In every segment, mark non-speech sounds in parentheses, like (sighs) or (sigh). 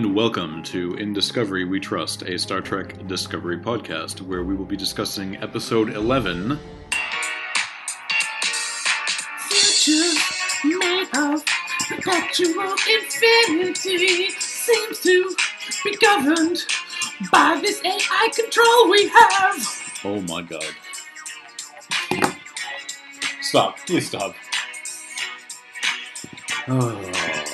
and welcome to In Discovery We Trust, a Star Trek Discovery podcast, where we will be discussing episode 11. Future made of perpetual infinity seems to be governed by this AI control we have. Oh my god. Stop. Please stop. (sighs) Oh.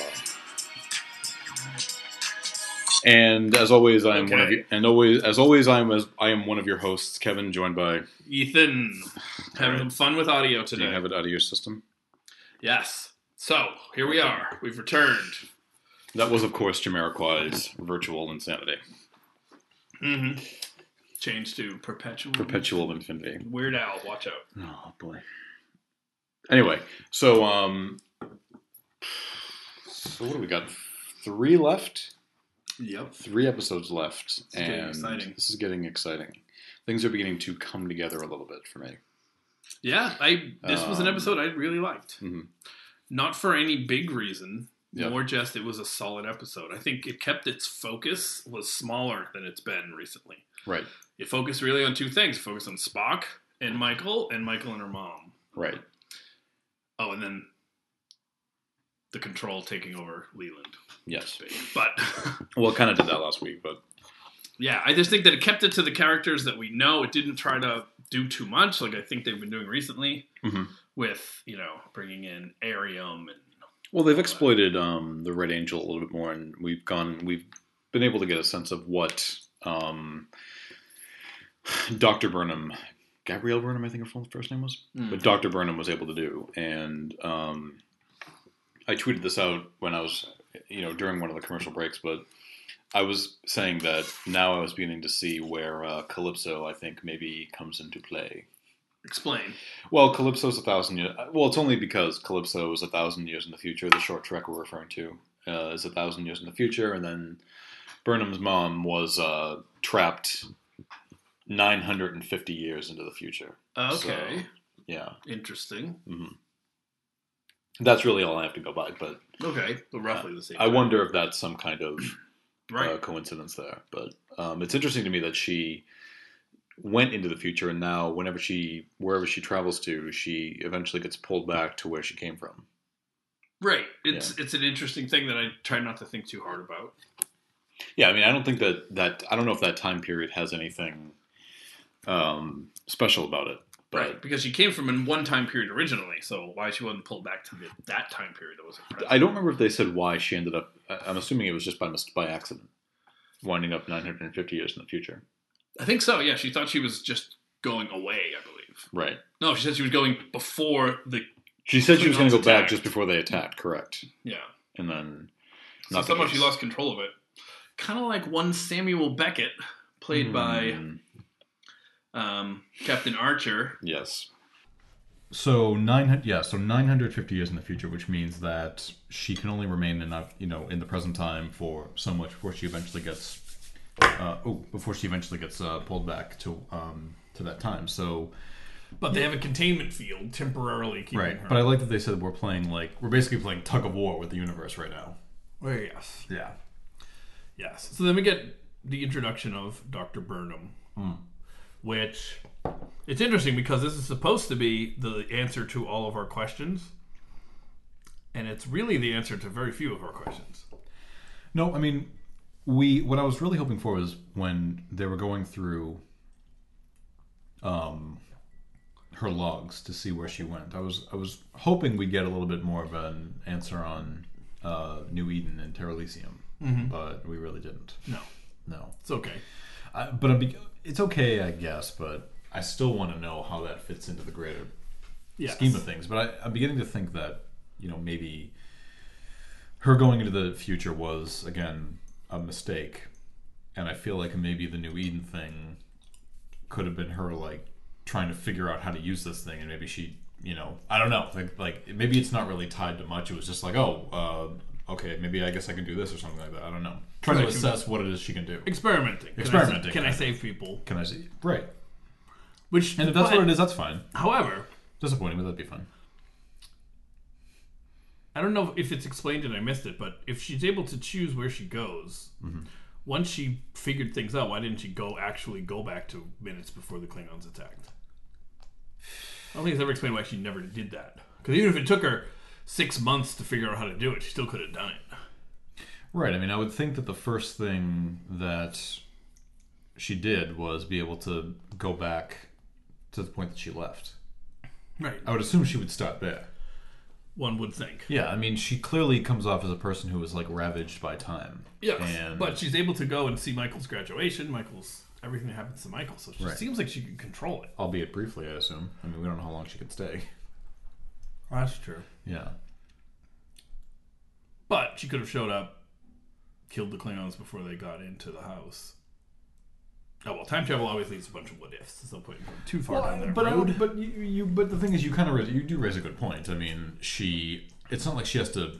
And as always, I am one of you. And always, as always, I am as I am one of your hosts, Kevin, joined by. Ethan, (sighs) having some fun with audio Do you today. have it out of your system? yes. So here we are. We've returned. That was, of course, Jamiroquai's virtual insanity, Mm-hmm. Change to perpetual. perpetual infinity. Weird Al. Watch out. Oh boy. Anyway, so um, (sighs) so what do we got? Three left. Yep. Three episodes left, getting and this is getting exciting. Things are beginning to come together a little bit for me. Yeah. I. This was an Um, episode I really liked. Mhm. Not for any big reason. Yep. More just it was a solid episode. I think it kept its focus was smaller than it's been recently. Right, It focused really on two things. It focused on Spock and Michael, and Michael and her mom. right. Oh, and then the control taking over Leland. Yes. But (laughs) Well, kind of did that last week, but yeah, I just think that it kept it to the characters that we know. It didn't try to do too much, like I think they've been doing recently Mhm. with you know bringing in Airiam and well, they've exploited um, the Red Angel a little bit more, and we've gone. We've been able to get a sense of what um, Doctor Burnham, Gabrielle Burnham, I think her first name was. but Dr. Burnham was able to do. And um, I tweeted this out when I was, you know, during one of the commercial breaks, but I was saying that now I was beginning to see where uh, Calypso, I think, maybe comes into play. explain. Well, Calypso's a thousand years. Well, it's only because Calypso is a thousand years in the future. The short trek we're referring to uh, is a thousand years in the future, and then Burnham's mom was uh, trapped 950 years into the future. Okay, Yeah. interesting. hmm That's really all I have to go by, but Okay, but roughly the same. I time. wonder if that's some kind of (clears throat) Right. uh, coincidence there. But um, it's interesting to me that she went into the future, and now whenever she, wherever she travels to, she eventually gets pulled back to where she came from. right. It's it's an interesting thing that I try not to think too hard about. Yeah, I mean, I don't think that that I don't know if that time period has anything um, special about it. But right, because she came from in one time period originally, so why she wasn't pulled back to the, that time period that was present. I don't remember if they said why she ended up. I'm assuming it was just by by accident, winding up 950 years in the future. I think so. Yeah, she thought she was just going away. I believe. Right. No, she said she was going before the. She said she was going to go Klingons back just before they attacked. Correct. Yeah. And then So Not the somehow she lost control of it. Kind of like one Samuel Beckett, played by Hmm, um, Captain Archer. yes. So nine hundred, yeah. So nine hundred fifty years in the future, which means that she can only remain enough, you know, in the present time for so much before she eventually gets, uh, oh, before she eventually gets uh, pulled back to um to that time. So But they have a containment field temporarily keeping right, her. but I like that they said we're playing like we're basically playing tug of war with the universe right now. Oh, yes. Yeah. Yes. So then we get the introduction of Dr. Burnham, Hmm. Which it's interesting because this is supposed to be the answer to all of our questions. And it's really the answer to very few of our questions. No, I mean, we. What I was really hoping for was when they were going through, um, her logs to see where she went. I was I was hoping we'd get a little bit more of an answer on uh, New Eden and Terralysium, but we really didn't. No, No, it's okay. I, but I'm be- it's okay, I guess. But I still want to know how that fits into the greater Yes. scheme of things. But I, I'm beginning to think that you know maybe her going into the future was again a mistake, and I feel like maybe the New Eden thing could have been her like trying to figure out how to use this thing, and maybe she, you know, I don't know, like like maybe it's not really tied to much. It was just like, oh, uh, okay, maybe I guess I can do this or something like that. I don't know. Trying to assess what it is she can do. Experimenting. Can I- Experimenting, Can I, save people? Can I see? Right. Which, And if that's but- what it is, that's fine. However, Disappointing, but that'd be fine. I don't know if it's explained and I missed it, but if she's able to choose where she goes, mm-hmm. once she figured things out, why didn't she go actually go back to minutes before the Klingons attacked? I don't think it's ever explained why she never did that. Because even if it took her six months to figure out how to do it, she still could have done it. Right. I mean, I would think that the first thing that she did was be able to go back to the point that she left. Right. I would assume she would start there. One would think. Yeah, I mean, she clearly comes off as a person who was like ravaged by time. Yes, And- but she's able to go and see Michael's graduation, Michael's everything that happens to Michael. So she Right. seems like she can control it. Albeit briefly, I assume. I mean, we don't know how long she could stay. That's true. Yeah. But she could have showed up, killed the Klingons before they got into the house. Oh well, time travel always leaves a bunch of what ifs. There's no point in too far down that but uh, road. but you, you but the thing is, you kind of raise, you do raise a good point. I mean, she. It's not like she has to.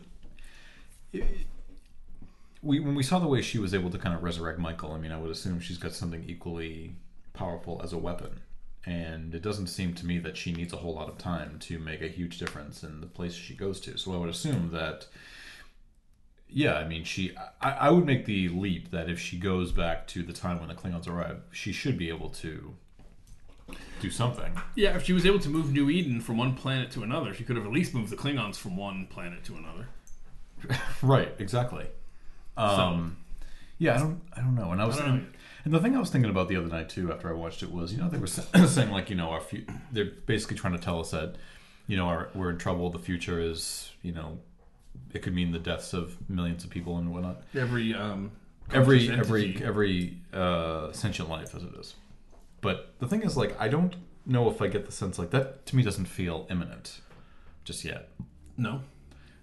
We when we saw the way she was able to kind of resurrect Michael, I mean, I would assume she's got something equally powerful as a weapon. And it doesn't seem to me that she needs a whole lot of time to make a huge difference in the place she goes to. So I would assume that yeah, I mean, she. I, I would make the leap that if she goes back to the time when the Klingons arrived, she should be able to do something. yeah, if she was able to move New Eden from one planet to another, she could have at least moved the Klingons from one planet to another. (laughs) Right. Exactly. Um, yeah, I don't. I don't know. And I was. I and, the thing I was thinking about the other night too, after I watched it, was you know they were (clears throat) saying like you know our fu- they're basically trying to tell us that you know our, we're in trouble. The future is you know it could mean the deaths of millions of people and whatnot. Every um, every every every uh, sentient life as it is. But the thing is, like, I don't know if I get the sense like that. To me, doesn't feel imminent just yet. no.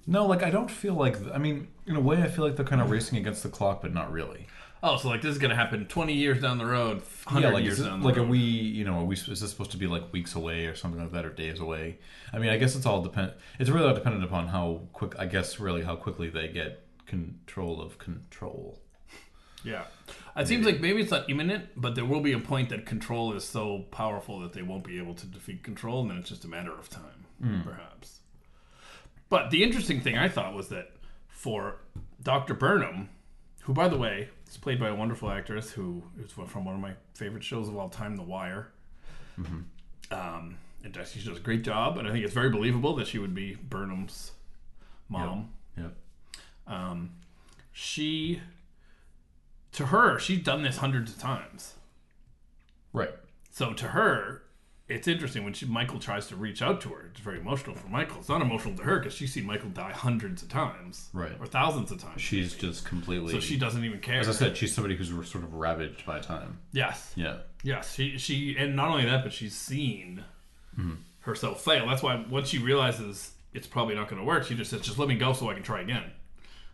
No, like I don't feel like. I mean, in a way, I feel like they're kind of racing against the clock, but not really. Oh, so like this is gonna happen twenty years down the road, hundred Yeah, like years it, down the like road. are we? You know, are we? Is this supposed to be like weeks away or something like that, or days away? I mean, I guess it's all depend. It's really all dependent upon how quick. I guess really how quickly they get control of control. Yeah. It seems like maybe it's not imminent, but there will be a point that control is so powerful that they won't be able to defeat control, and then it's just a matter of time, hmm. perhaps. But the interesting thing I thought was that for Dr. Burnham, who, by the way, is played by a wonderful actress who is from one of my favorite shows of all time, The Wire. Um, and she does a great job, and I think it's very believable that she would be Burnham's mom Yeah. um, she to her she's done this hundreds of times Right. so to her it's interesting when she, michael tries to reach out to her. It's very emotional for michael. It's not emotional to her because she's seen michael die hundreds of times Right. or thousands of times She's just completely. so she doesn't even care. As I said, she's somebody who's sort of ravaged by time. yes. Yeah. yes. She she and not only that but she's seen mm-hmm. herself fail. That's why once she realizes it's probably not going to work she just says just let me go so i can try again.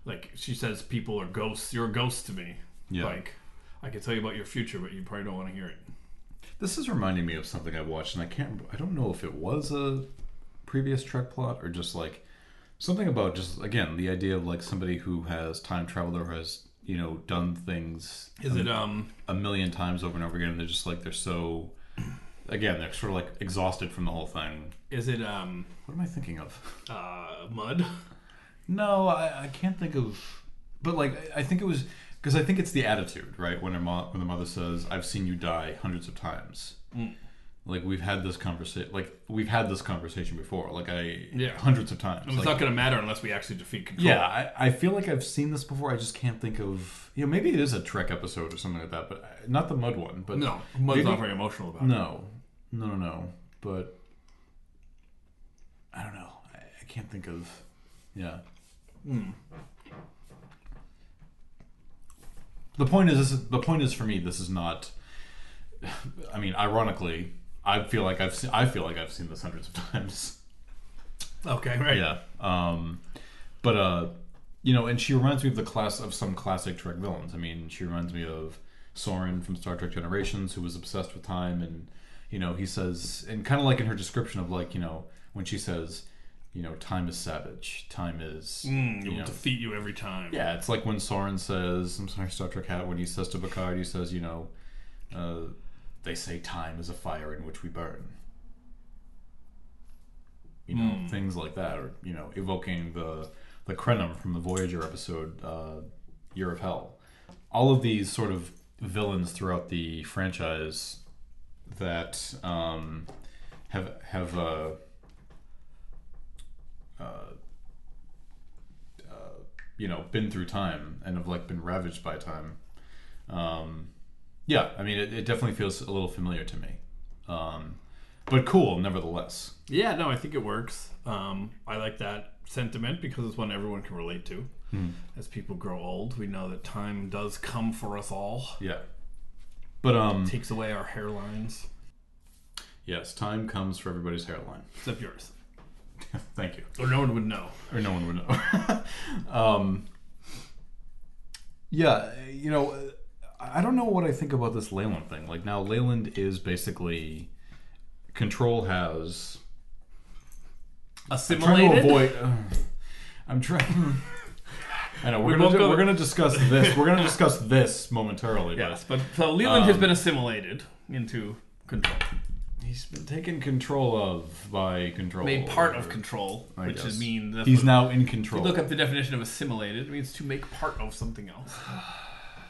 Like she says people are ghosts. You're a ghost to me. Yeah. like i can tell you about your future but you probably don't want to hear it This is reminding me of something I watched, and I can't. I don't know if it was a previous Trek plot or just like something about just again the idea of like somebody who has time traveled or has you know done things is it um a million times over and over again. And they're just like they're so. Again, they're sort of like exhausted from the whole thing. is it um What am I thinking of? uh Mudd No, I, I can't think of. But like, I think it was because I think it's the attitude, right? When her mo- when the mother says, "I've seen you die hundreds of times." Mm. Like we've had this conversation. Like we've had this conversation before. Like I, Yeah. hundreds of times. and it's Like, not going to matter unless we actually defeat control yeah, I, I feel like I've seen this before. I just can't think of. You know, maybe it is a Trek episode or something like that, but uh, not the Mudd one. But no Mudd's Maybe- not very emotional about it no, no, no, no. But I don't know. I, I can't think of. Yeah. The point is, this is, the point is for me. This is not. I mean, ironically, I feel like I've seen. I feel like I've seen this hundreds of times. okay right Yeah. Um, but uh, you know, and she reminds me of the class of some classic Trek villains. I mean, she reminds me of Soran from Star Trek Generations, who was obsessed with time, and you know, he says, and kind of like in her description of like, you know, when she says, you know, time is savage, time is, Mm, it will know, defeat you every time yeah, it's like when Soran says, I'm sorry, Star Trek hat, when he says to Picard, he says, you know, uh, they say time is a fire in which we burn. you know, things like that, or you know, evoking the the Krenim from the Voyager episode uh, Year of Hell. All of these sort of villains throughout the franchise that um, have have uh, uh, uh, you know been through time and have like been ravaged by time. Um, yeah, I mean, it, it definitely feels a little familiar to me, um, but cool nevertheless. Yeah, no, I think it works. Um, I like that sentiment because it's one everyone can relate to. As people grow old, we know that time does come for us all. Yeah, but um, Takes away our hairlines, yes, time comes for everybody's hairline. except yours, (laughs) Thank you. or no one would know. or no one would know. (laughs) um, yeah, you know, I don't know what I think about this Leland thing. Like now, Leland is basically control has. I'm trying to Assimilated. avoid. uh, I'm trying. (laughs) I know we're We gonna go- we're gonna discuss this. We're gonna discuss this momentarily. Yes, but so Leland has Um, been assimilated into control, but he's been taken control of by control. made part of control, I which guess. is mean that's He's what- now in If control. you look up the definition of assimilated, it means to make part of something else.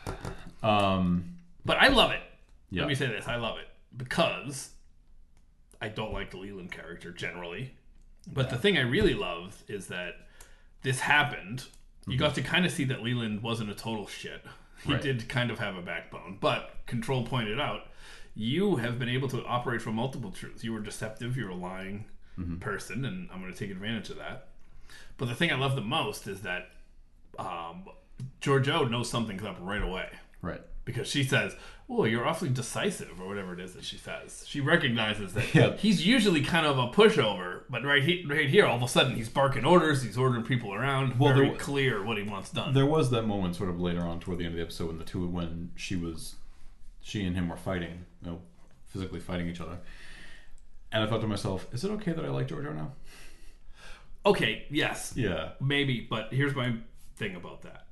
(sighs) um, But I love it. yeah. Let me say this: I love it because I don't like the Leland character generally. But the thing I really love is that this happened. You got to kind of see that Leland wasn't a total shit. He Right. did kind of have a backbone. But Control pointed out, you have been able to operate from multiple truths. You were deceptive. You're a lying person, and I'm going to take advantage of that. But the thing I love the most is that um, Georgiou knows something's up right away right. because she says, "Oh, you're awfully decisive," or whatever it is that she says. She recognizes that (laughs) Yeah. he's usually kind of a pushover, but right he, right here, all of a sudden, he's barking orders. He's ordering people around. Well, very there- clear what he wants done. There was that moment sort of later on toward the end of the episode when the two when she was she and him were fighting, you know, physically fighting each other. And I thought to myself, is it okay that I like Georgiou now? okay, yes, Yeah. maybe, but here's my thing about that.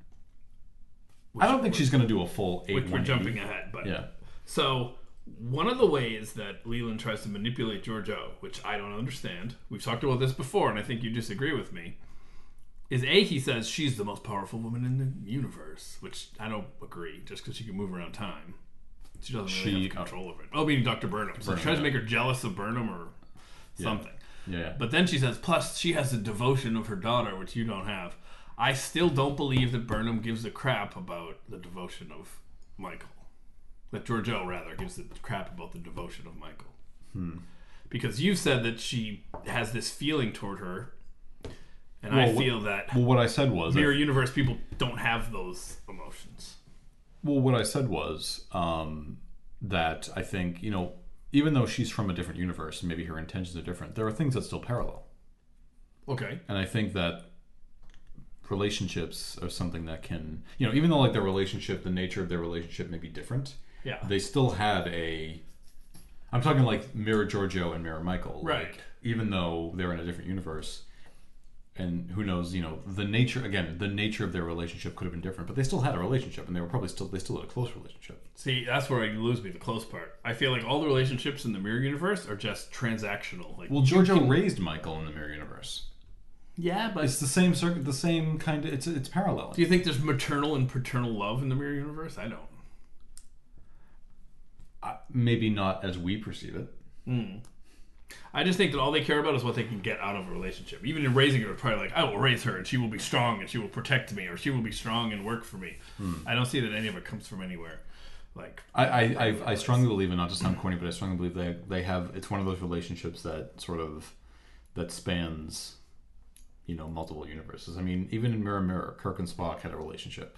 I don't think she's gonna do a full eight. Which we're jumping ahead, but Yeah. So, one of the ways that Leland tries to manipulate Georgiou, which I don't understand, we've talked about this before, and I think you disagree with me, is A, he says she's the most powerful woman in the universe, which I don't agree, just because she can move around time. She doesn't really She- have control over it. Oh, meaning Dr. Burnham. So Burnham, she tries to make her jealous of Burnham or something. Yeah. But then she says, plus she has the devotion of her daughter, which you don't have. I still don't believe that Burnham gives a crap about the devotion of Michael. That Georgiou, rather, gives a crap about the devotion of Michael. Hmm. Because you said that she has this feeling toward her, and Well, I feel that well, what I said was Mirror Universe people don't have those emotions. Well, what I said was um, that I think you know, even though she's from a different universe and maybe her intentions are different, there are things that still parallel, Okay. and I think that relationships are something that can, you know, even though like their relationship, the nature of their relationship may be different, Yeah. they still had a. I'm talking like Mirror Georgiou and Mirror Michael, Right. Like, even though they're in a different universe, and who knows, you know, the nature again, the nature of their relationship could have been different, but they still had a relationship, and they were probably still they still had a close relationship. See, that's where you lose me, the close part. I feel like all the relationships in the Mirror Universe are just transactional. Like, Well, Georgiou raised Michael in the Mirror Universe. yeah, but It's the same circuit, the same kind of. It's it's parallel. Do you think there's maternal and paternal love in the Mirror Universe? I don't. Uh, maybe not as we perceive it. I just think that all they care about is what they can get out of a relationship. Even in raising her, it's probably like, I will raise her and she will be strong and she will protect me or she will be strong and work for me. Hmm. I don't see that any of it comes from anywhere. Like, I I, I, I strongly believe, and not to sound corny, but I strongly believe they they have. It's one of those relationships that sort of that spans, you know, multiple universes. I mean, even in Mirror Mirror, Kirk and Spock had a relationship.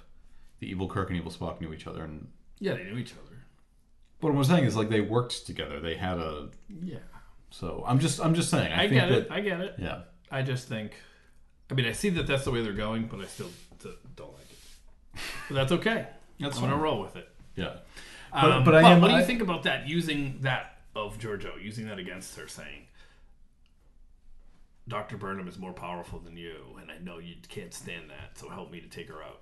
The evil Kirk and evil Spock knew each other, and yeah, they knew each other. but what I'm saying is like they worked together. They had a. Yeah. So I'm just I'm just saying. I, I, get that, it. I get it. Yeah. I just think, I mean, I see that that's the way they're going, but I still d- don't like it. But that's okay. (laughs) That's I'm going to roll with it. Yeah. Um, but I am- What do you I- think about that? Using that of Georgiou, using that against her, saying, "Doctor Burnham is more powerful than you, and I know you can't stand that. So help me to take her out."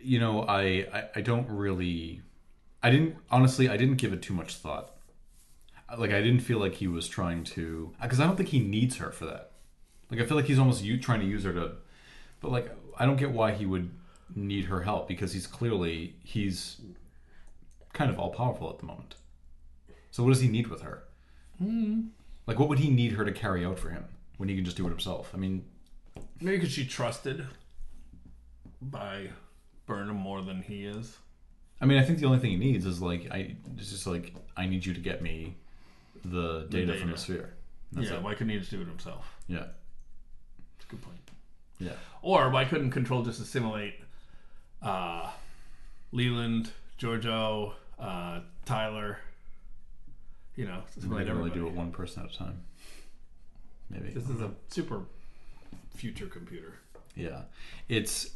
you know I, I i don't really i didn't honestly i didn't give it too much thought like I didn't feel like he was trying to because I don't think he needs her for that. Like I feel like he's almost u- trying to use her to, but like I don't get why he would need her help because he's clearly he's kind of all powerful at the moment. So what does he need with her? Hmm. Like what would he need her to carry out for him when he can just do it himself? I mean, Maybe because she trusted by Burnham more than he is. I mean, I think the only thing he needs is like I it's just like I need you to get me the data, from the sphere. That's yeah, it. why couldn't he just do it himself? Yeah. That's a good point. Yeah. Or why couldn't Control just assimilate uh, Leland, Georgiou, uh, Tyler? You know, They assimilate can only everybody. do it one person at a time. Maybe. This is a super future computer. Yeah, it's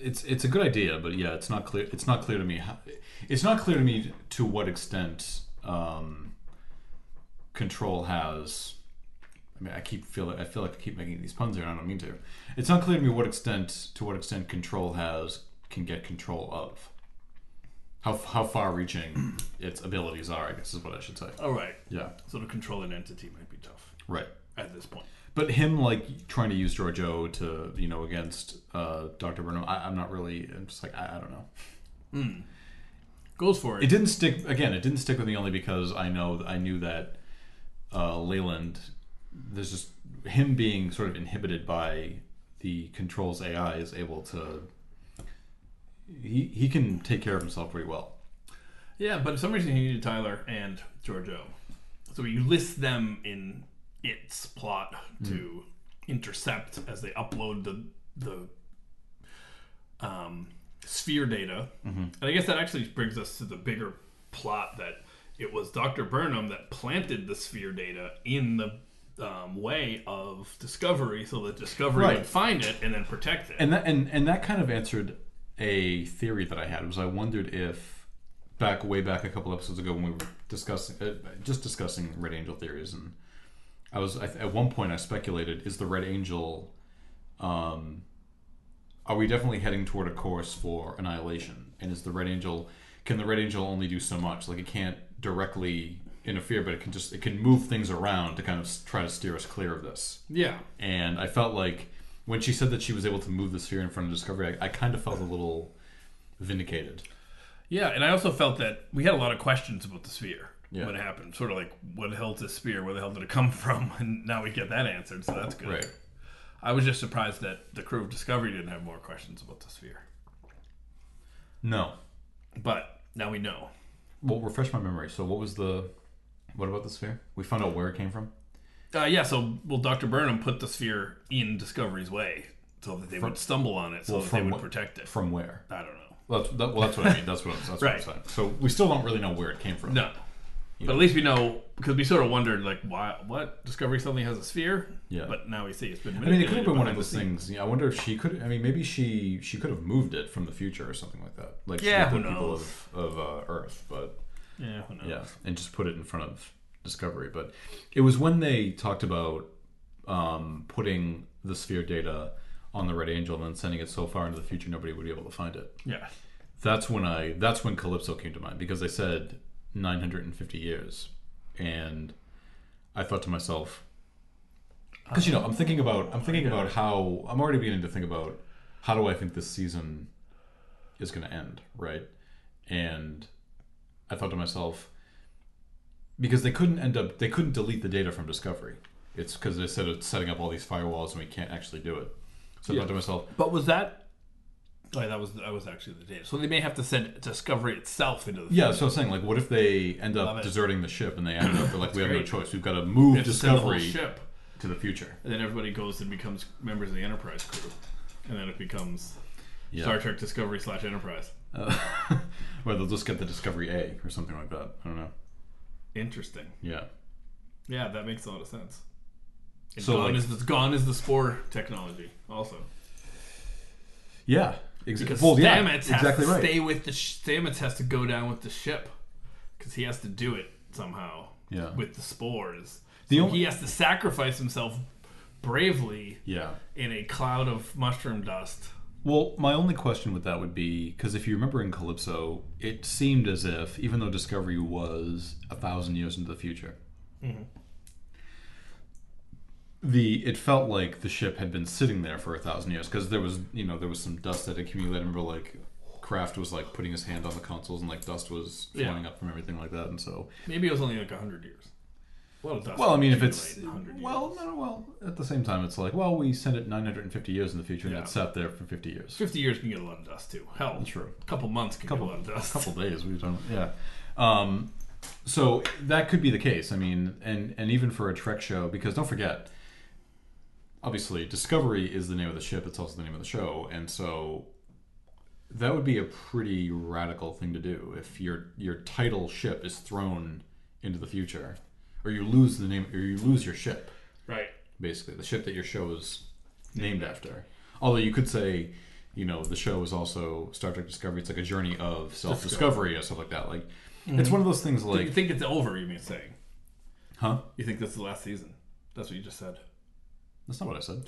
it's it's a good idea, but yeah, it's not clear. It's not clear to me. How, it's not clear to me to what extent um, control has. I mean, I keep feel I feel like I keep making these puns here, and I don't mean to. It's not clear to me what extent to what extent control has can get control of. How how far reaching (clears throat) its abilities are, I guess is what I should say. All right. Yeah, So to control an entity might be tough right. at this point. But him like trying to use Georgiou to you know against uh, Doctor Burnham, I, I'm not really. I'm just like I, I don't know. Goes for it. It didn't stick again. It didn't stick with me only because I know I knew that uh, Leland. There's just him being sort of inhibited by the controls AI is able to. He he can take care of himself pretty well. Yeah, but for some reason he needed Tyler and Georgiou. So you list them in its plot to intercept as they upload the the um, sphere data. And I guess that actually brings us to the bigger plot that it was Dr. Burnham that planted the sphere data in the um, way of Discovery so that Discovery Right. would find it and then protect it. and that and, and that kind of answered a theory that I had was I wondered if back way back a couple episodes ago when we were discussing uh, just discussing Red Angel theories and I was I, at one point I speculated is the Red Angel um are we definitely heading toward a course for annihilation and is the Red Angel can the Red Angel only do so much like it can't directly interfere but it can just it can move things around to kind of try to steer us clear of this yeah. and I felt like when she said that she was able to move the sphere in front of Discovery, I, I kind of felt a little vindicated. Yeah, and I also felt that we had a lot of questions about the sphere Yeah. when it happened. Sort of like, what the hell is this sphere? Where the hell did it come (laughs) from? And now we get that answered, so that's good. Right. I was just surprised that the crew of Discovery didn't have more questions about the sphere. No. But now we know. Well, refresh my memory. So, what was the. What about the sphere? We found out where it came from? Uh, yeah, so, well, Dr. Burnham put the sphere in Discovery's way so that they would stumble on it so well, that they would what- protect it. From where? I don't know. Well, that's, that, well, that's what I mean. That's what, that's what I'm Right. saying. So, we still don't really know where it came from. No. But at least we know, because we sort of wondered, like, why, what? Discovery suddenly has a sphere? Yeah. But now we see it's been I mean, it could have been one of those things. Yeah, I wonder if she could. I mean, maybe she she could have moved it from the future or something like that. Like Yeah, who the people knows? of, of uh, Earth, but. Yeah, who knows? Yeah, and just put it in front of Discovery. But it was when they talked about um, putting the sphere data on the Red Angel and then sending it so far into the future nobody would be able to find it. Yeah. That's when I. That's when Calypso came to mind because they said 950 years, and I thought to myself, because you know I'm thinking about I'm thinking about how I'm already beginning to think about how do I think this season is going to end, right? And I thought to myself, because they couldn't end up they couldn't delete the data from Discovery. It's because they said it's setting up all these firewalls and we can't actually do it. So I thought to myself, But was that? Oh, yeah, that was that was actually the data. So they may have to send Discovery itself into the future. yeah. So I was saying, like, what if they end Love up it. deserting the ship and they end up they're like, we have no great. choice. We've got to move They have to send the whole Discovery ship, to the future. and then everybody goes and becomes members of the Enterprise crew, and then it becomes Yeah. Star Trek Discovery slash Enterprise. (laughs) Uh, or they'll just get the Discovery A or something like that. I don't know. Interesting. Yeah. Yeah, that makes a lot of sense. And So, gone like- is the gone is the spore technology also Yeah. Ex- because well, yeah, Stamets has exactly to right. stay with the sh- Stamets has to go down with the ship because he has to do it somehow Yeah. with the spores. The So only- he has to sacrifice himself bravely yeah. in a cloud of mushroom dust. Well, my only question with that would be because if you remember in Calypso, it seemed as if even though Discovery was a thousand years into the future, mm-hmm. The it felt like the ship had been sitting there for a thousand years because there was you know there was some dust that accumulated. I remember like Craft was like putting his hand on the consoles and like dust was Yeah. flying up from everything like that, and so Maybe it was only like hundred years. Well, well, I mean, if it's accumulate in 100 years. well, no, well, at the same time, it's like well, we sent it 950 years in the future and Yeah. it sat there for 50 years. fifty years can get a lot of dust too. Hell, True. a couple months can Couple- get a lot of dust. A couple days we don't yeah um so that could be the case i mean and and even for a trek show because don't forget obviously discovery is the name of the ship it's also the name of the show and so that would be a pretty radical thing to do if your your title ship is thrown into the future or you lose the name or you lose your ship Right. basically the ship that your show is named after. Although you could say, you know, the show is also Star Trek Discovery. It's like a journey of self-discovery or stuff like that. Like, mm-hmm. it's one of those things. Do you think it's over? You mean saying? huh? You think this is the last season? That's what you just said. That's not what I said.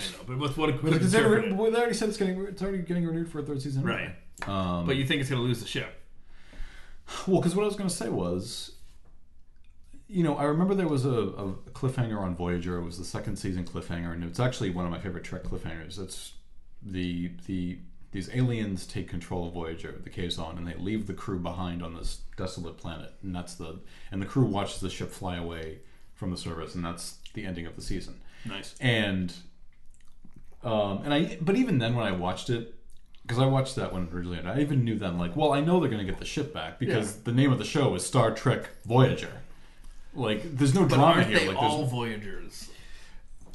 I know, but what's what? But it's already, they already said it's getting it's already getting renewed for a third season. Right. Um, But you think it's going to lose the ship? Well, because what I was going to say was, you know, I remember there was a, a cliffhanger on Voyager. It was the second season cliffhanger, and it's actually one of my favorite Trek cliffhangers. It's the the these aliens take control of Voyager, the Kazon, and they leave the crew behind on this desolate planet, and that's the and the crew watches the ship fly away from the service, and that's the ending of the season Nice. and um, and I but even then when I watched it because I watched that one originally and I even knew then like well I know they're gonna get the ship back because Yeah. the name of the show is Star Trek Voyager like there's no But drama aren't here they like all Voyagers?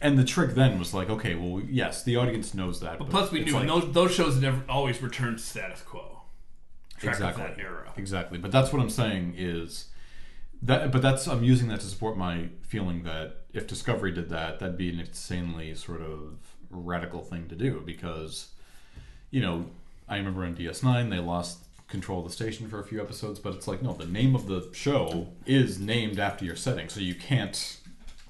and the trick then was like okay well yes the audience knows that but, Plus, we knew like- those those shows never always returned to status quo. Of exactly that era. exactly but that's what I'm saying is that but that's I'm using that to support my feeling that if Discovery did that that'd be an insanely sort of radical thing to do because you know I remember on DS9 they lost control of the station for a few episodes but it's like no the name of the show is named after your setting so you can't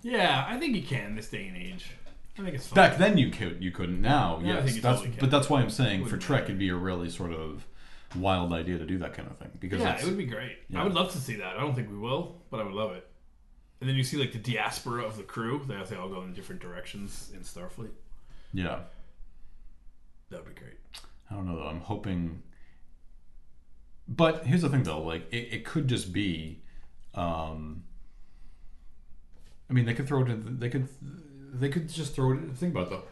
Yeah, I think you can this day and age. I think it's fine. back then you could you couldn't now Yeah, I yes think you that's totally but that's why I'm saying for Trek it'd be a really sort of wild idea to do that kind of thing because yeah, it would be great. Yeah. I would love to see that. I don't think we will, but I would love it. And then you see like the diaspora of the crew. They they all go in different directions in Starfleet. yeah That would be great. I don't know though. I'm hoping. But here's the thing though, like it, it could just be. Um, I mean, they could throw it. In, they could. They could just throw it. Think about it though.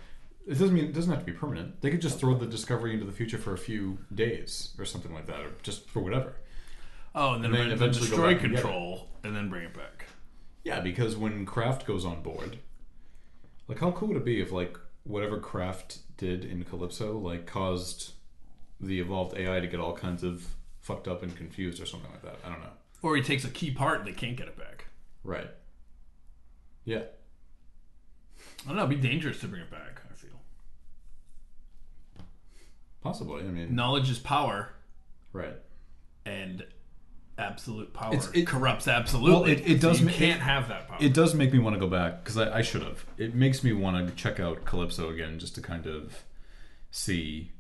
It doesn't mean it doesn't have to be permanent. They could just oh. throw the discovery into the future for a few days or something like that, or just for whatever. Oh, and then, And then eventually destroy back and control and then bring it back. Yeah, because when Craft goes on board, like how cool would it be if like whatever Craft did in Calypso like caused the evolved AI to get all kinds of fucked up and confused or something like that. I don't know. Or he takes a key part and they can't get it back. Right. Yeah. I don't know. It'd be dangerous to bring it back. I feel Possibly. I mean, knowledge is power, right. and absolute power It's- it- corrupts absolutely. Well, it- it So does you ma- can't it- have that power. It does make me want to go back because I, I should have. It makes me want to check out Calypso again just to kind of see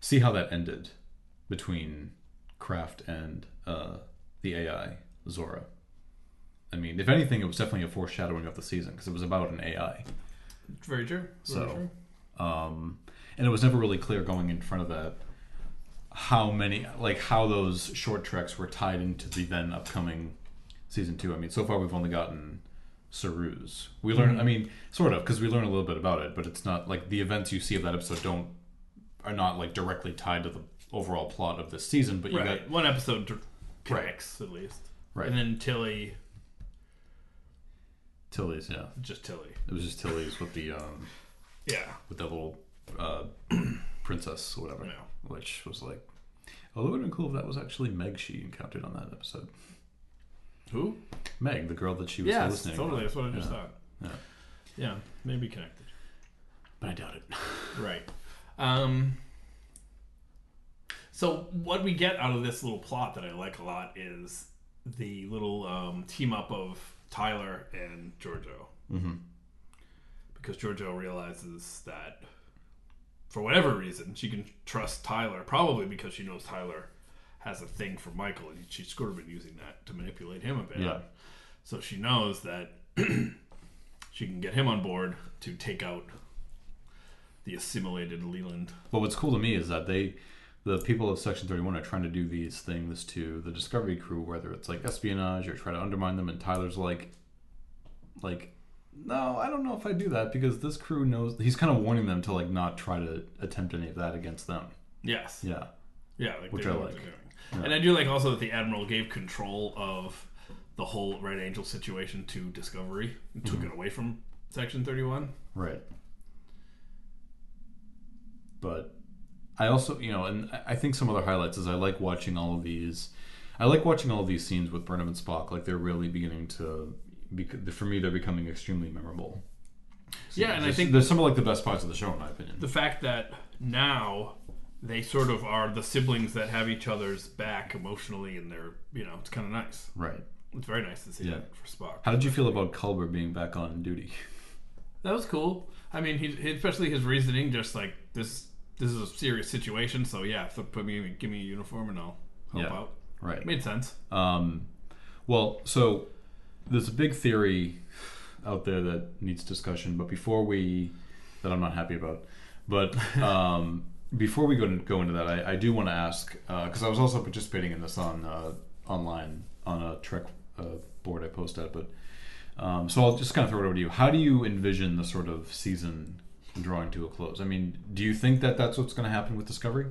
see how that ended between Craft and uh, the AI Zora. I mean, if anything, it was definitely a foreshadowing of the season because it was about an AI. Very true. Very So- true. um, and it was never really clear going in front of that how many like how those short treks were tied into the then upcoming season two. I mean, so far we've only gotten Saru's. We learn, I mean, sort of, because we learn a little bit about it, but it's not like the events you see of that episode don't are not like directly tied to the overall plot of this season. But you Right. got One episode connects at least. Right. And then Tilly, Tilly's. Yeah, just Tilly. it was just Tilly's with the um Yeah. with that little uh, (clears throat) princess or whatever, Yeah. which was like. Although it would have been cool if that was actually Meg she encountered on that episode. Who? Meg, the girl that she was Yes, hallucinating. totally. That's what I just Yeah. thought. Yeah. Yeah, maybe connected. But I doubt it. (laughs) Right. Um. So what we get out of this little plot that I like a lot is the little um, team up of Tyler and Georgiou. Mm-hmm. Because Georgiou realizes that for whatever reason she can trust Tyler, probably because she knows Tyler has a thing for Michael, and she's sort of been using that to manipulate him a bit. Yeah. So she knows that (clears throat) she can get him on board to take out the assimilated Leland. But what's cool to me is that they, the people of Section 31, are trying to do these things to the Discovery crew, whether it's like espionage or try to undermine them. And Tyler's like, like, no, I don't know if I do that because this crew knows. He's kind of warning them to like not try to attempt any of that against them. Yes. Yeah, Yeah, like Which I like. they're. And I do like also that the admiral gave control of the whole Red Angel situation to Discovery and took mm-hmm. it away from Section Thirty One. right. But I also, you know, and I- I think some other highlights is I like watching all of these. I like watching all of these scenes with Burnham and Spock. Like they're really beginning to, bec- for me, they're becoming extremely memorable. Yeah, and I think they're some of like the best parts of the show, in my opinion. the fact that now they sort of are the siblings that have each other's back emotionally, and they're you know it's kind of nice. right. It's very nice to see Yeah. that for Spock. How did you feel about Culber being back on duty? (laughs) That was cool. I mean, he, he- especially his reasoning, just like this. This is a serious situation, so yeah, so put me, give me a uniform, and I'll help Yeah. out. Right. Made sense. Um, well, so there's a big theory out there that needs discussion, but before we, that I'm not happy about, but (laughs) um, before we go to, go into that, I, I do want to ask because I was also participating in this on uh, online on a Trek uh, board I post at, but um, so I'll just kind of throw it over to you. How do you envision the sort of season drawing to a close? I mean, do you think that that's what's going to happen with Discovery? Do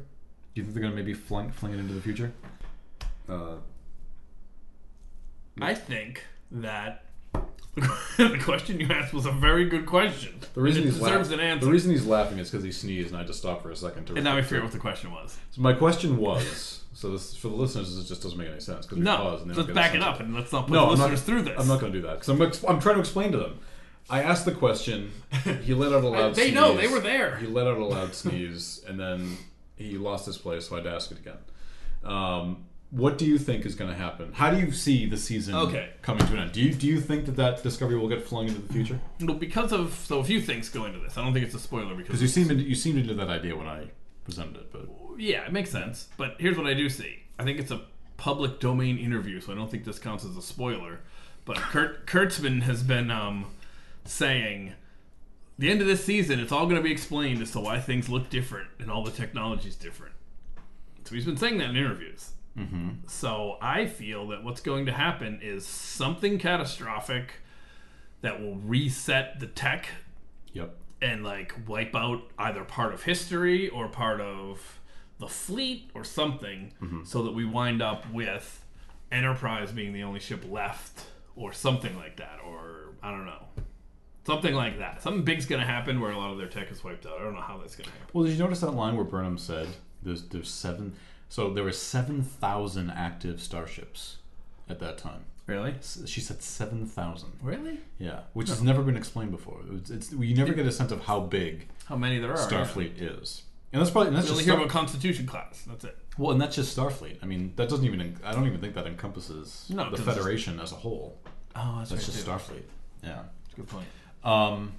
you think they're going to maybe fling, fling it into the future? Uh, I think that (laughs) the question you asked was a very good question. The reason he's deserves laugh- an answer. The reason he's laughing is because he sneezed, and I just stopped for a second to. and now I reflect. forget what the question was. So my question was, so this for the listeners, this just doesn't make any sense because we No, paused and they let's don't get back it up and let's not put No, the I'm not- listeners through this. I'm not going to do that because I'm ex- I'm trying to explain to them. I asked the question. He let out a loud. they sneeze. know they were there. He let out a loud sneeze, and then he lost his place, so I had to ask it again. Um, what do you think is going to happen? How do you see the season Okay. coming to an end? Do you do you think that that discovery will get flung into the future? Well, because of so a few things go into this. I don't think it's a spoiler because you seemed you seemed into that idea when I presented it, but yeah, it makes sense. But here's what I do see. I think it's a public domain interview, so I don't think this counts as a spoiler. But Kurt Kurtzman has been um, saying the end of this season, it's all going to be explained as to why things look different and all the technology's different. So he's been saying that in interviews. Mm-hmm. So I feel that what's going to happen is something catastrophic that will reset the tech yep. and like wipe out either part of history or part of the fleet or something so that we wind up with Enterprise being the only ship left or something like that or I don't know. Something like that. Something big's going to happen where a lot of their tech is wiped out. I don't know how that's going to happen. Well, did you notice that line where Burnham said there's there's seven? So there were seven thousand active starships at that time. Really? She said seven thousand. Really? Yeah, which has never been explained before. It's, it's we never get a sense of how big How many there are? Starfleet is, and that's probably and that's We only just hear Star- about Constitution class. That's it. well, and that's just Starfleet. I mean, that doesn't even. I don't even think that encompasses No, the Federation as a whole. Oh, that's, That's just Starfleet. Yeah. Good point. Um,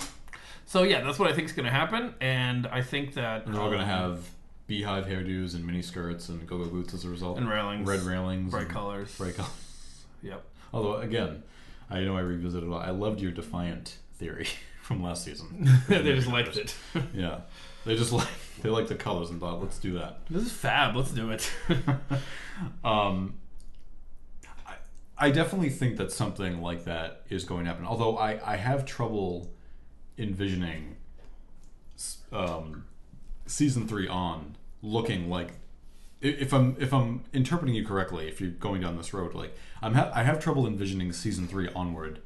So yeah, that's what I think is going to happen, and I think that they're all going to um, have beehive hairdos and mini skirts and go-go boots as a result. and railings, red railings, bright colors. bright colors. (laughs) Yep. Although again, I know I revisited. a lot. I loved your defiant theory (laughs) from last season. (laughs) they just liked it. Yeah, they just like they like the colors and thought, let's do that. this is fab. Let's do it. Um, I, I definitely think that something like that is going to happen. Although I I have trouble envisioning um, season three on looking like. If I'm if I'm interpreting you correctly, if you're going down this road, like I'm ha- I have trouble envisioning season three onward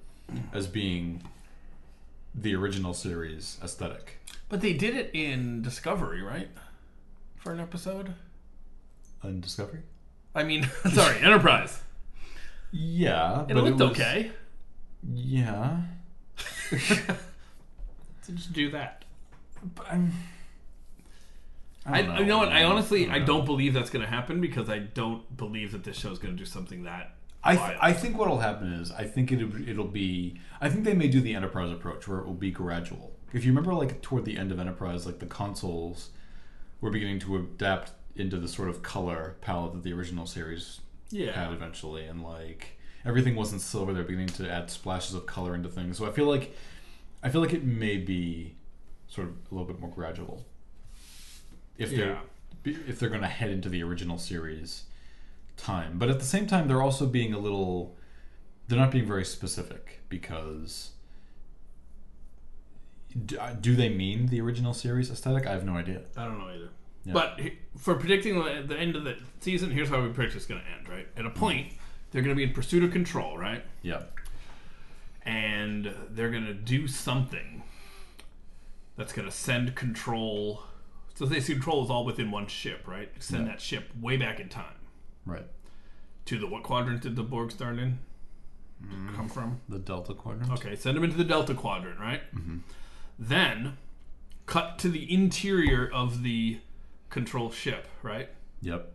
as being the original series aesthetic. but they did it in Discovery, right? For an episode. On Discovery. I mean, (laughs) sorry, Enterprise. Yeah, it but looked was- okay. Yeah, (laughs) So just do that. but I'm. I, don't you know what? I honestly, I know. don't believe that's going to happen because I don't believe that this show is going to do something that. I, th- I think what'll happen is I think it'll, it'll be I think they may do the Enterprise approach where it will be gradual. If you remember, like toward the end of Enterprise, like the consoles were beginning to adapt into the sort of color palette that the original series Yeah. had eventually, and like everything wasn't silver. They're beginning to add splashes of color into things. So I feel like I feel like it may be sort of a little bit more gradual. If they're if they're going to head into the original series time, but at the same time, they're also being a little. They're not being very specific because. Do, uh, do they mean the original series aesthetic? I have no idea. I don't know either. Yeah. But for predicting the, end of the season, here's how we predict it's going to end. Right at a point, they're going to be in pursuit of control. Right. Yeah. and they're gonna do something that's gonna send control. So they see control is all within one ship, right? Send Yeah. that ship way back in time Right. to the what quadrant did the Borg start in? Mm. Come from? The Delta Quadrant. Okay, send them into the Delta quadrant, right? Mm-hmm. Then cut to the interior of the control ship, right? Yep.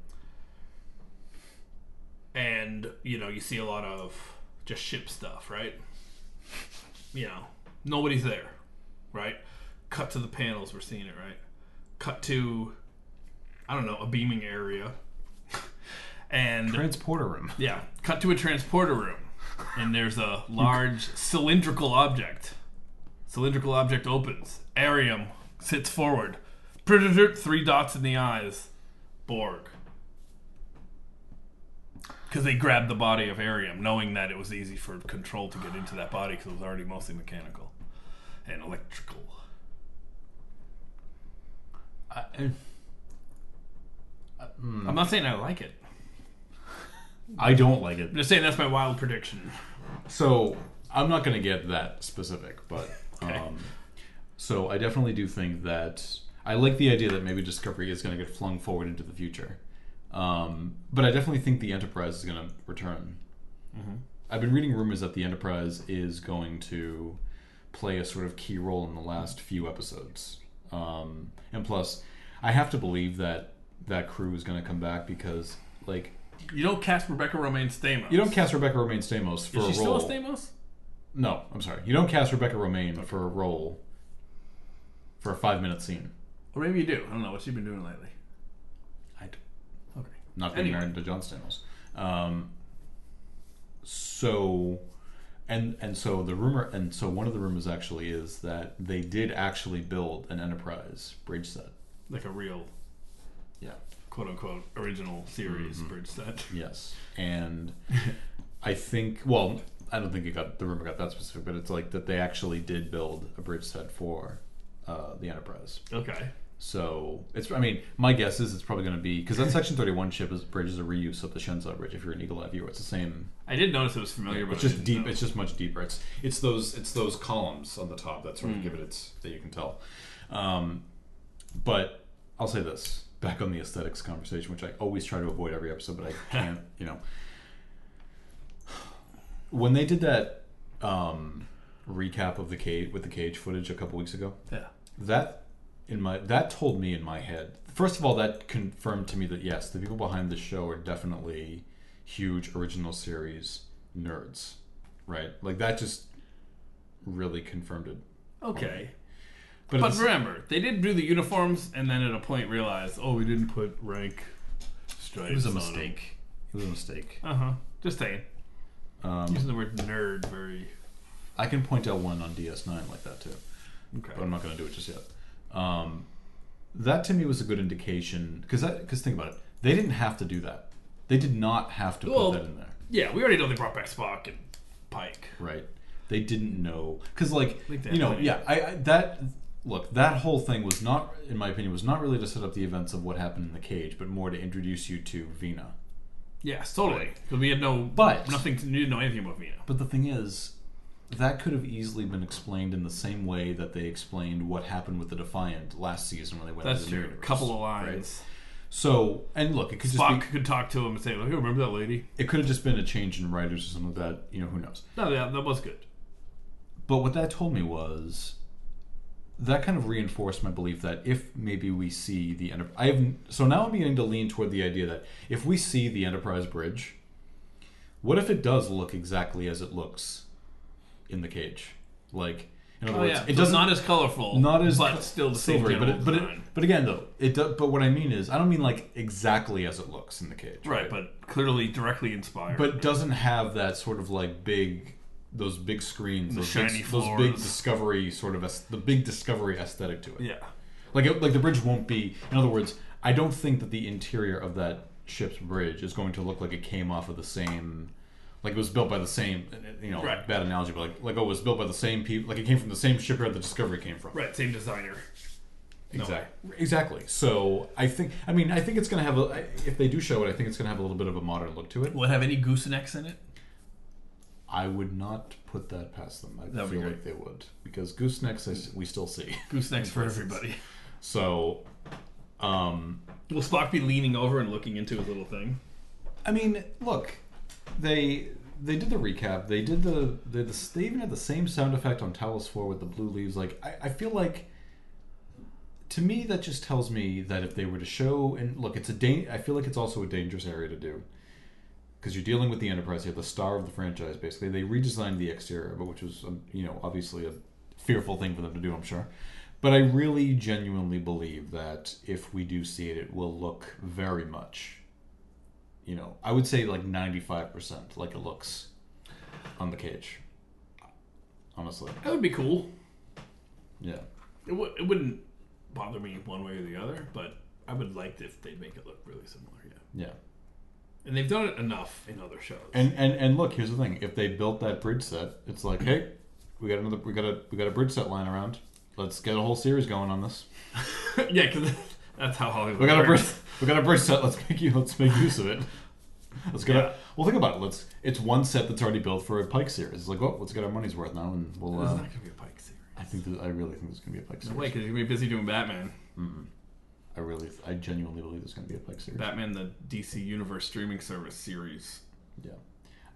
and you know you see a lot of just ship stuff right you know nobody's there right cut to the panels we're seeing it right cut to i don't know a beaming area. (laughs) And Transporter room. yeah cut to a transporter room. And there's a large cylindrical object. Cylindrical object opens. Airiam sits forward. Three dots in the eyes. Borg. Because they grabbed the body of Airiam, knowing that it was easy for Control to get into that body because it was already mostly mechanical and electrical. I, I'm not saying I like it. I don't like it. I'm just saying that's my wild prediction. So I'm not going to get that specific, but (laughs) Okay. um, so I definitely do think that I like the idea that maybe Discovery is going to get flung forward into the future. Um, but I definitely think the Enterprise is going to return. I've been reading rumors that the Enterprise is going to play a sort of key role in the last few episodes. Um, and plus, I have to believe that that crew is going to come back because, like, You don't cast Rebecca Romijn Stamos. you don't cast Rebecca Romijn Stamos for Is she a still role. a Stamos? No, I'm sorry. You don't cast Rebecca Romijn for a role for a five minute scene. Or maybe you do. I don't know. What's she been doing lately? I d- Okay. not being Anyway. married to John Stamos. Um, so, and and so the rumor, and so one of the rumors actually is that they did actually build an Enterprise bridge set. Like a real, Yeah. quote unquote, original series bridge set. (laughs) Yes, and I think well, I don't think it got the rumor got that specific, but it's like that they actually did build a bridge set for uh, the Enterprise. Okay. So it's. I mean, my guess is it's probably going to be because that Section Thirty One ship is bridge is a reuse of the Shenzhou bridge. If you're an Eagle Eye viewer, it's the same. I did notice it was familiar, but It's I just didn't deep. know. It's just much deeper. It's it's those it's those columns on the top that sort of give it its that you can tell. Um, but I'll say this back on the aesthetics conversation, which I always try to avoid every episode, but I (laughs) can't. you know, when they did that um, recap of the cage with the cage footage a couple weeks ago, yeah. that in my that told me in my head first of all that confirmed to me that yes the people behind this show are definitely huge original series nerds right like that just really confirmed it Okay. but, But remember, they did do the uniforms, and then at a point realized, oh, we didn't put rank stripes. it was a mistake it was a mistake Uh huh. Just saying. um, Using the word nerd very. i can point out one on ds9 like that too Okay. but i'm not going to do it just yet um, that to me was a good indication because that because think about it they didn't have to do that they did not have to Well- put that in there Yeah, we already know they brought back Spock and Pike. right they didn't know because like you know yeah I, I that look that whole thing was not in my opinion was not really to set up the events of what happened in the cage but more to introduce you to vina Yes, totally. Because we had no, But- nothing to we didn't know anything about Vina. but the thing is that could have easily been explained in the same way that they explained what happened with the defiant last season when they went That's true. universe, couple of right? lines. so and look it could just be could talk to him and say, "Look, hey, remember that lady?" it could have just been a change in writers or something like that you know who knows No, that, that was good. But what that told me was that kind of reinforced my belief that if maybe we see the enter- I have so now I'm beginning to lean toward the idea that if we see the Enterprise bridge, what if it does look exactly as it looks in the cage? Like In other Oh words, yeah, it so doesn't as colorful, not as but co- still the same silvery, but it, but it, but again though it does. But what I mean is, I don't mean like exactly as it looks in the cage, right, but clearly directly inspired. but doesn't have that sort of like big those big screens, The those shiny big, those big discovery sort of aes- the big discovery aesthetic to it. yeah, Like it, like the bridge won't be. In other words, I don't think that the interior of that ship's bridge is going to look like it came off of the same. Like it was built by the same, you know, Right. bad analogy, but like like oh, it was built by the same people. Like it came from the same shipyard the Discovery came from. right, same designer. No Exactly. Exactly. So I think, I mean, I think it's going to have a. If they do show it, I think it's going to have a little bit of a modern look to it. Will it have any goosenecks in it? I would not put that past them. I That'd feel like they would because goosenecks I we still see. Goosenecks for (laughs) everybody. So, um, Will Spock be leaning over and looking into his little thing? I mean, look, they they did the recap. They did the they, the they even had the same sound effect on Talos Four with the blue leaves. Like I, I feel like. To me, that just tells me that if they were to show and look, it's a da- I feel like it's also a dangerous area to do because you're dealing with the Enterprise. You have the star of the franchise. Basically, they redesigned the exterior, but which was um, you know obviously a fearful thing for them to do. I'm sure, but I really genuinely believe that if we do see it, it will look very much you know, I would say like 95% like it looks on the cage. Honestly. That would be cool. Yeah. It, w- it wouldn't bother me one way or the other, but I would like if they make it look really similar. Yeah, Yeah. and they've done it enough in other shows. And and and look, here's the thing. If they built that bridge set, it's like, hey, we got another we got a we got a bridge set lying around. Let's get a whole series going on this. (laughs) yeah, because (laughs) that's how Hollywood. We got a bridge works. We got a bridge set. Let's make you let's make use of it. Let's get Yeah. a, well think about it. Let's it's one set that's already built for a Pike series. It's like, oh, let's get our money's worth now and we'll There's uh, not gonna be a Pike series. I think that, I really think there's gonna be a Pike series. No way, because you're gonna be busy doing Batman. I really I genuinely believe there's gonna be a Pike series. Batman, the DC Universe streaming service series. Yeah,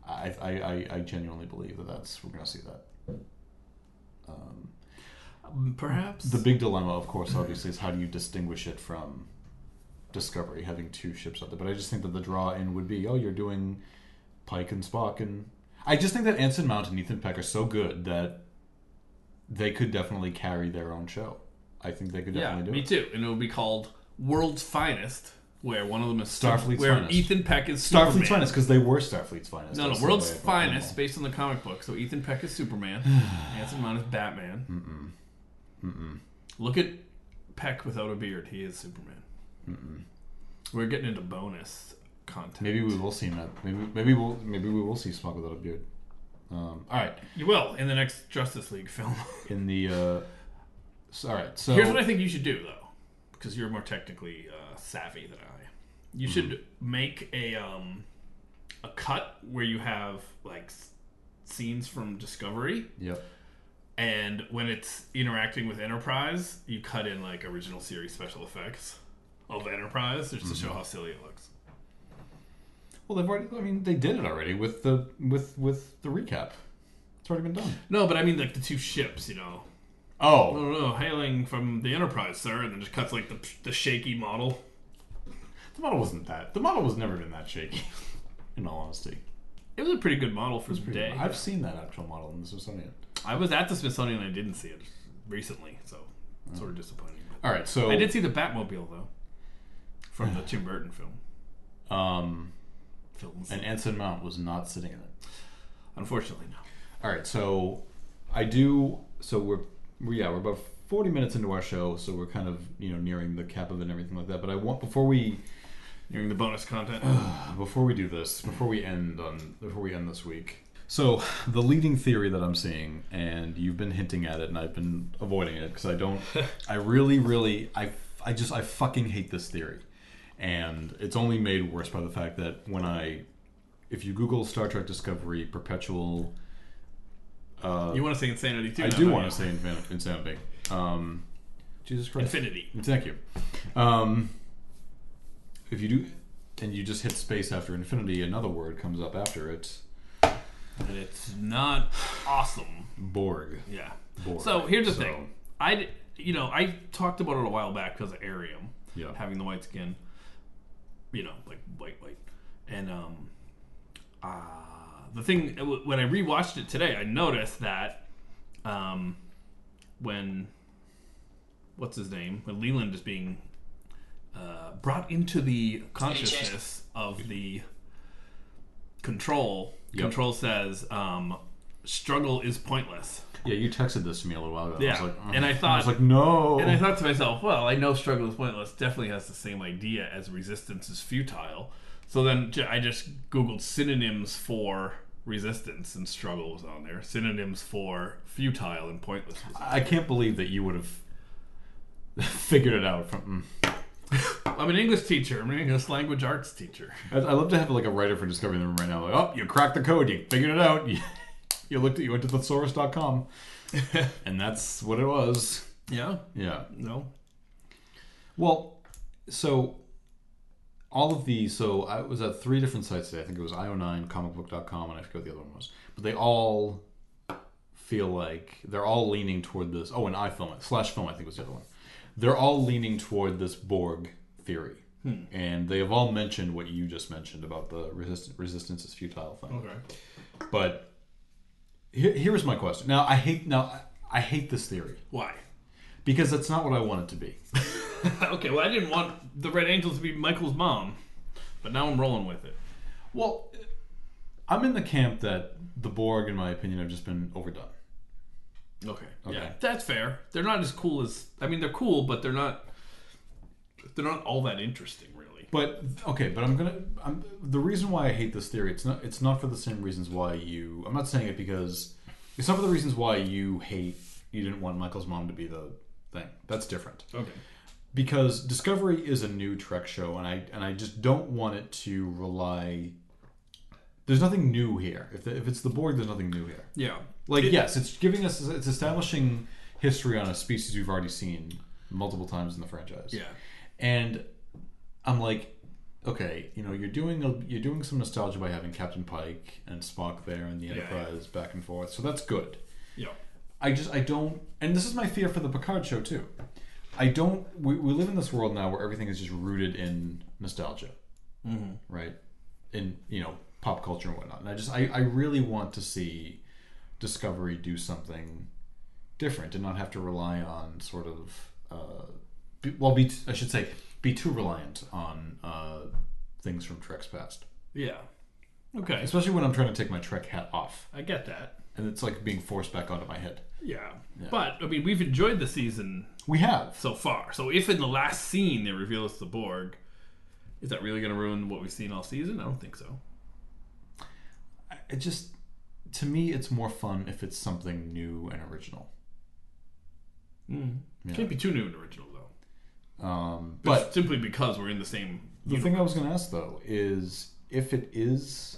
I, I, I, I genuinely believe that that's we're gonna see that. Um, Um, Perhaps the big dilemma, of course, obviously, is how do you distinguish it from Discovery having two ships out there? But I just think that the draw in would be, oh, you're doing Pike and Spock, and I just think that Anson Mount and Ethan Peck are so good that they could definitely carry their own show. I think they could yeah, definitely do me it. Me too. And it would be called World's Finest, where one of them is Starfleet's where Finest. Ethan Peck is Starfleet's Superman. finest because they were Starfleet's finest. No, no, That's World's. Finest, based on the comic book. So Ethan Peck is Superman, (sighs) Anson Mount is Batman. Mm-mm. Mm-mm. Look at Peck without a beard; he is Superman. Mm-mm. We're getting into bonus content. Maybe we will see him. Maybe maybe we'll maybe we will see Spock without a beard. Um, all right, you will in the next Justice League film. (laughs) in the uh, so, all right. So Here's what I think you should do, though, because you're more technically uh, savvy than I. You Hmm. should make a um, a cut where you have like s- scenes from Discovery, Yep. and when it's interacting with Enterprise, you cut in like original series special effects of Enterprise just to Mm-hmm. show how silly it looks. Well, they've already. I mean, they did it already with the with with the recap. It's already been done. No, but I mean like the two ships, you know. Oh, No, no, no, hailing from the Enterprise, sir, and then just cuts like the the shaky model. the model wasn't that. The model was never been that shaky. (laughs) In all honesty, It was a pretty good model for the day. I've seen that actual model in the Smithsonian. I was at the Smithsonian. and I didn't see it recently, so it's sort of disappointing. All right, so I did see the Batmobile though, from the Tim Burton film. Um, Films. and Anson Mount was not sitting in it. Unfortunately, no. All right, so I do. So we're we, yeah we're about forty minutes into our show, so we're kind of you know nearing the cap of it and everything like that. But I want before we During the bonus content. (sighs) before we do this, before we end on before we end this week. So the leading theory that I'm seeing, and you've been hinting at it, and I've been avoiding it because I don't. (laughs) I really, really, I, I just, I fucking hate this theory, and it's only made worse by the fact that when I, if you Google Star Trek Discovery perpetual. Uh, you want to say insanity too? I do want to say insanity. Um, Jesus Christ. infinity. Thank you. Um, if you do, and you just hit space after infinity, another word comes up after it. And it's not awesome. Borg. Yeah. Borg. So here's the So- thing. I, you know, I talked about it a while back because of Airiam Yeah. having the white skin. You know, like white, white, and um, uh, the thing when I rewatched it today, I noticed that um, when what's his name when Leland is being uh, brought into the consciousness of the control. Yep. Control says um, struggle is pointless. Yeah, you texted this to me a little while ago. I Yeah, was like, and I "Ugh." thought- was like, no. And I thought to myself, well, I know struggle is pointless. Definitely has the same idea as resistance is futile. So then I just googled synonyms for resistance, and struggle was on there. Synonyms for futile and pointless. I can't believe that you would have (laughs) figured it out from. mm. I'm an English teacher. I'm an English language arts teacher. I I love to have like a writer for discovering the room right now. Like, oh, you cracked the code. You figured it out. (laughs) You, looked at you went to thesaurus.com, (laughs) and that's what it was. Yeah. Yeah. No. Well, so all of these. So I was at three different sites today. I think it was io9, comicbook.com, and I forget what the other one was. But they all feel like they're all leaning toward this. Oh, and iFilm slash film, I think was the other one. They're all leaning toward this Borg theory, hmm. and they have all mentioned what you just mentioned about the resist- resistance is futile thing. Okay. But here, here's my question. Now I hate now I, hate this theory Why? because that's not what I want it to be. (laughs) okay. Well, I didn't want the Red Angels to be Michael's mom, but now I'm rolling with it. Well, I'm in the camp that the Borg, in my opinion, have just been overdone. Okay. Okay. Yeah, that's fair. They're not as cool as I mean, they're cool, but they're not. They're not all that interesting. But okay, but I'm gonna. I'm, the reason why I hate this theory, it's not. It's not for the same reasons why you. I'm not saying it because it's not for the reasons why you hate. You didn't want Michael's mom to be the thing. That's different. Okay. because Discovery is a new Trek show, and I and I just don't want it to rely. There's nothing new here. If, if it's the Borg, there's nothing new here. Yeah. Like yes, it's giving us it's establishing history on a species we've already seen multiple times in the franchise. Yeah. and I'm like, okay, you know, you're doing a, you're doing some nostalgia by having Captain Pike and Spock there and the yeah. Enterprise back and forth, so that's good. Yeah. I just I don't, and this is my fear for the Picard show too. I don't. We, we live in this world now where everything is just rooted in nostalgia, Mm-hmm. right? In you know pop culture and whatnot. And I just I, I really want to see Discovery do something different and not have to rely on sort of uh, well be I should say be too reliant on uh, things from Trek's past, Yeah. Okay. especially when I'm trying to take my Trek hat off I get that. and it's like being forced back onto my head. Yeah. But I mean, we've enjoyed the season We have. so far. So if in the last scene they reveal it's the Borg, is that really going to ruin what we've seen all season? I don't think so. it just to me it's more fun if it's something new and original Yeah. Can't be too new and original. Um, But but simply because we're in the same. the thing i was going to ask though is if it is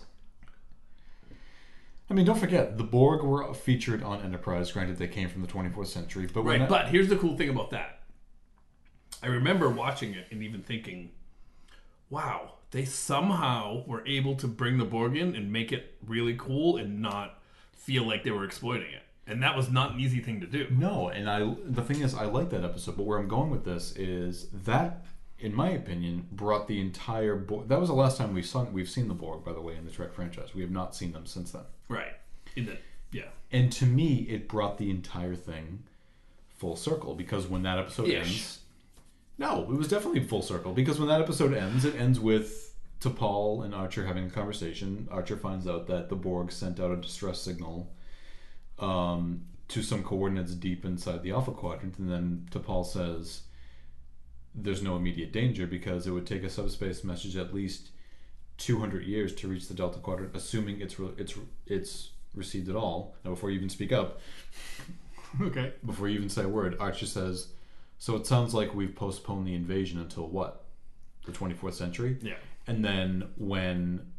i mean don't forget the borg were featured on enterprise granted they came from the 24th century but Right, I- but here's the cool thing about that. I remember watching it and even thinking, wow, they somehow were able to bring the Borg in and make it really cool and not feel like they were exploiting it. And that was not an easy thing to do. no and i the thing is i like that episode but where i'm going with this is that in my opinion brought the entire borg that was the last time we saw we've seen the borg by the way in the trek franchise we have not seen them since then Right. In the, yeah. And to me, it brought the entire thing full circle because when that episode Ish. ends, no, it was definitely full circle because when that episode ends, it ends with T'Pol and Archer having a conversation. Archer finds out that the Borg sent out a distress signal um, to some coordinates deep inside the Alpha Quadrant, and then T'Pol says, "There's no immediate danger because it would take a subspace message at least 200 years to reach the Delta Quadrant, assuming it's re- it's it's received at all." Now, before you even speak up, (laughs) Okay. before you even say a word, Archer says, "So it sounds like we've postponed the invasion until what? The 24th century?" Yeah. And then when,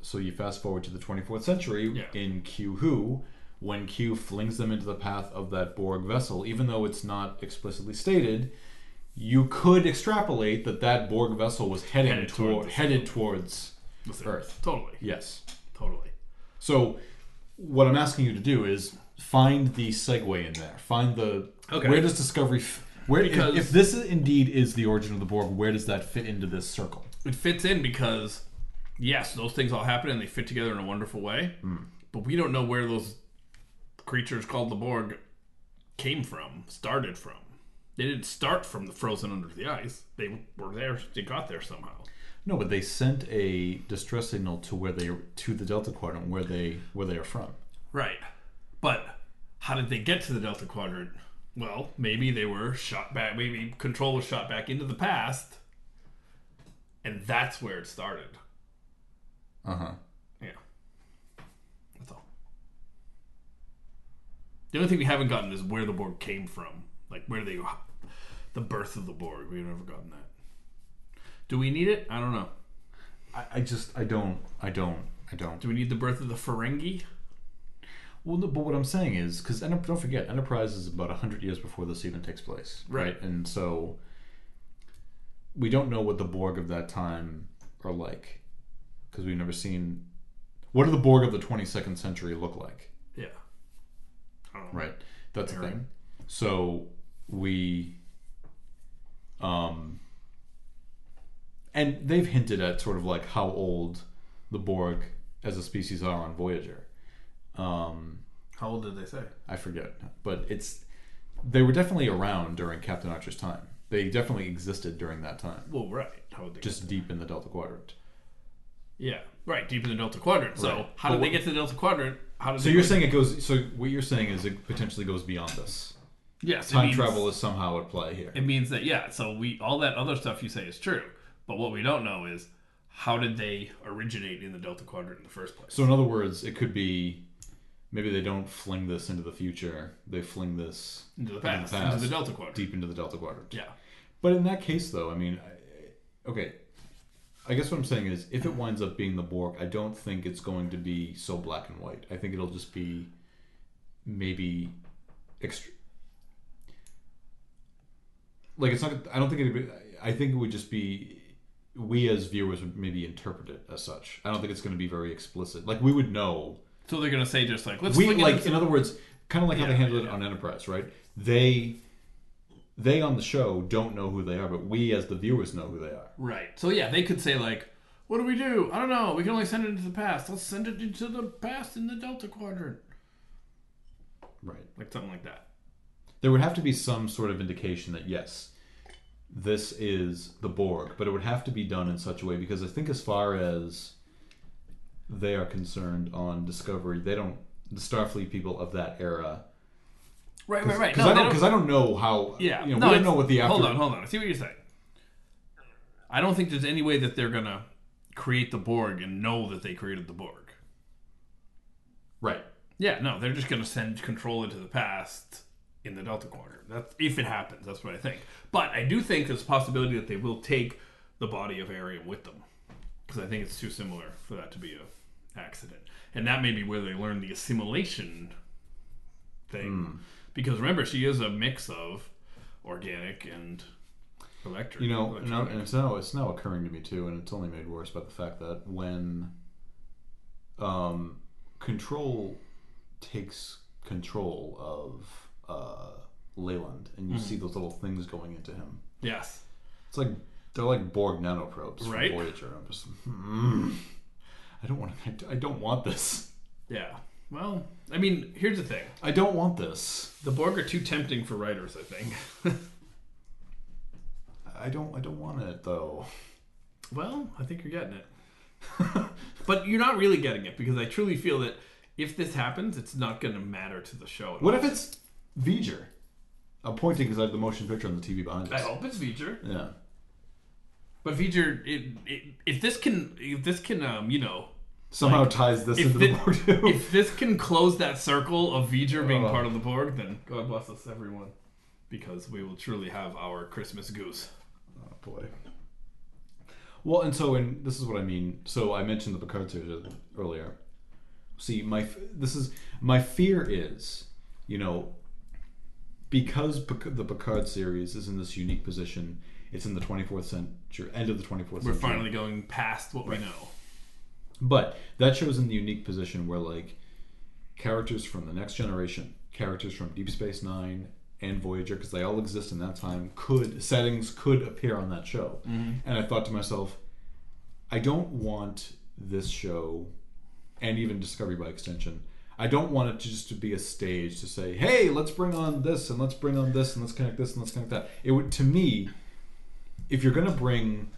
so you fast forward to the 24th century Yeah. in Q Who, when Q flings them into the path of that Borg vessel, even though it's not explicitly stated, you could extrapolate that that Borg vessel was heading Headed toward, towards headed towards Earth. Totally. Yes. Totally. So, what I'm asking you to do is find the segue in there. Find the Okay. where does Discovery f- where if- Because- if, this is, indeed is the origin of the Borg, where does that fit into this circle? It fits in because, yes, those things all happen and they fit together in a wonderful way. Hmm. But we don't know where those creatures called the Borg came from, started from. They didn't start from the frozen under the ice. They were there. They got there somehow. No, but they sent a distress signal to where they to the Delta Quadrant where they where they are from. Right. But how did they get to the Delta Quadrant? Well, maybe they were shot back. Maybe control was shot back into the past, and that's where it started. Uh huh. Yeah. That's all. The only thing we haven't gotten is where the Borg came from. Like where they, the birth of the Borg. We've never gotten that. Do we need it? I don't know. I, I just I don't I don't I don't. Do we need the birth of the Ferengi? Well, no, but what I'm saying is because don't forget, Enterprise is about hundred years before this even takes place, Right. And so we don't know what the Borg of that time are like because we've never seen. What do the Borg of the 22nd century look like? Yeah. I don't know. Right. That's the thing. So we, um, and they've hinted at sort of like how old the Borg as a species are on Voyager. Um, How old did they say? I forget, but it's they were definitely around during Captain Archer's time. They definitely existed during that time, Well, right. How would they just deep in the Delta Quadrant. Yeah, right, deep in the Delta Quadrant. So Right. how But did they get to the Delta Quadrant? How did So they you're go- saying it goes. So what you're saying is it potentially goes beyond this. yes, it Time means- travel is somehow at play here. It means that yeah. So we all that other stuff you say is true, but what we don't know is how did they originate in the Delta Quadrant in the first place? So in other words, it could be maybe they don't fling this into the future; they fling this into the into past, the into the Delta Quadrant. deep into the Delta Quadrant. Yeah, But in that case, though, I mean, I, okay, I guess what I'm saying is, if it winds up being the Borg, I don't think it's going to be so black and white. I think it'll just be maybe extra. Like it's not. I don't think it'd be. I think it would just be. We as viewers would maybe interpret it as such. I don't think it's going to be very explicit. Like we would know so they're gonna say just like let's we like in other words kind of like how they handled yeah, it on enterprise right they they on the show don't know who they are but we as the viewers know who they are right. So yeah, they could say like, what do we do? I don't know. We can only send it into the past. Let's send it into the past in the Delta Quadrant, right like something like that. there would have to be some sort of indication that yes this is the borg but it would have to be done in such a way because i think as far as they are concerned on discovery they don't the starfleet people of that era Right, right, right. because No, I don't because I don't know how Yeah, you know no, we don't know what the after Hold on, hold on. I see what you're saying. I don't think there's any way that they're gonna create the Borg and know that they created the Borg. right Yeah, no, they're just gonna send control into the past in the Delta Quadrant. That's if it happens. That's what I think. But I do think there's a possibility that they will take the body of Airiam with them because I think it's too similar for that to be a accident, and that may be where they learn the assimilation thing. Hmm. Because remember, she is a mix of organic and electric. You know, now, electronic. and it's now it's now occurring to me too, and it's only made worse by the fact that when um, control takes control of uh, Leland, and you see those little things going into him, yes, it's like they're like Borg nanoprobes from Voyager. I'm just, mm, I don't want. I don't want this. yeah. Well, I mean, here's the thing: I don't want this. the Borg are too tempting for writers. I think. (laughs) I don't. I don't want it though. Well, I think you're getting it. (laughs) but you're not really getting it because I truly feel that if this happens, it's not going to matter to the show. At What all. if it's V'ger? I'm pointing because I have the motion picture on the TV behind us. I us. hope it's V'ger. Yeah. But V'ger, it, it, if this can, if this can, um, you know, Somehow Like, ties this into thi- the Borg too. if this can close that circle of V'ger being Oh. part of the Borg, then God bless us, everyone, because we will truly have our Christmas goose. Oh boy. Well, and so, and this is what I mean. So I mentioned the Picard series earlier. See, my this is my fear is, you know, because the Picard series is in this unique position. It's in the 24th century, end of the 24th We're century. finally going past what we know. But that shows in the unique position where like characters from the next generation, characters from Deep Space Nine and Voyager, because they all exist in that time, could settings could appear on that show. Mm-hmm. And I thought to myself, I don't want this show, and even Discovery by extension, I don't want it to just to be a stage to say, "Hey, let's bring on this and let's bring on this and let's connect this and let's connect that." It would to me, if you're going to bring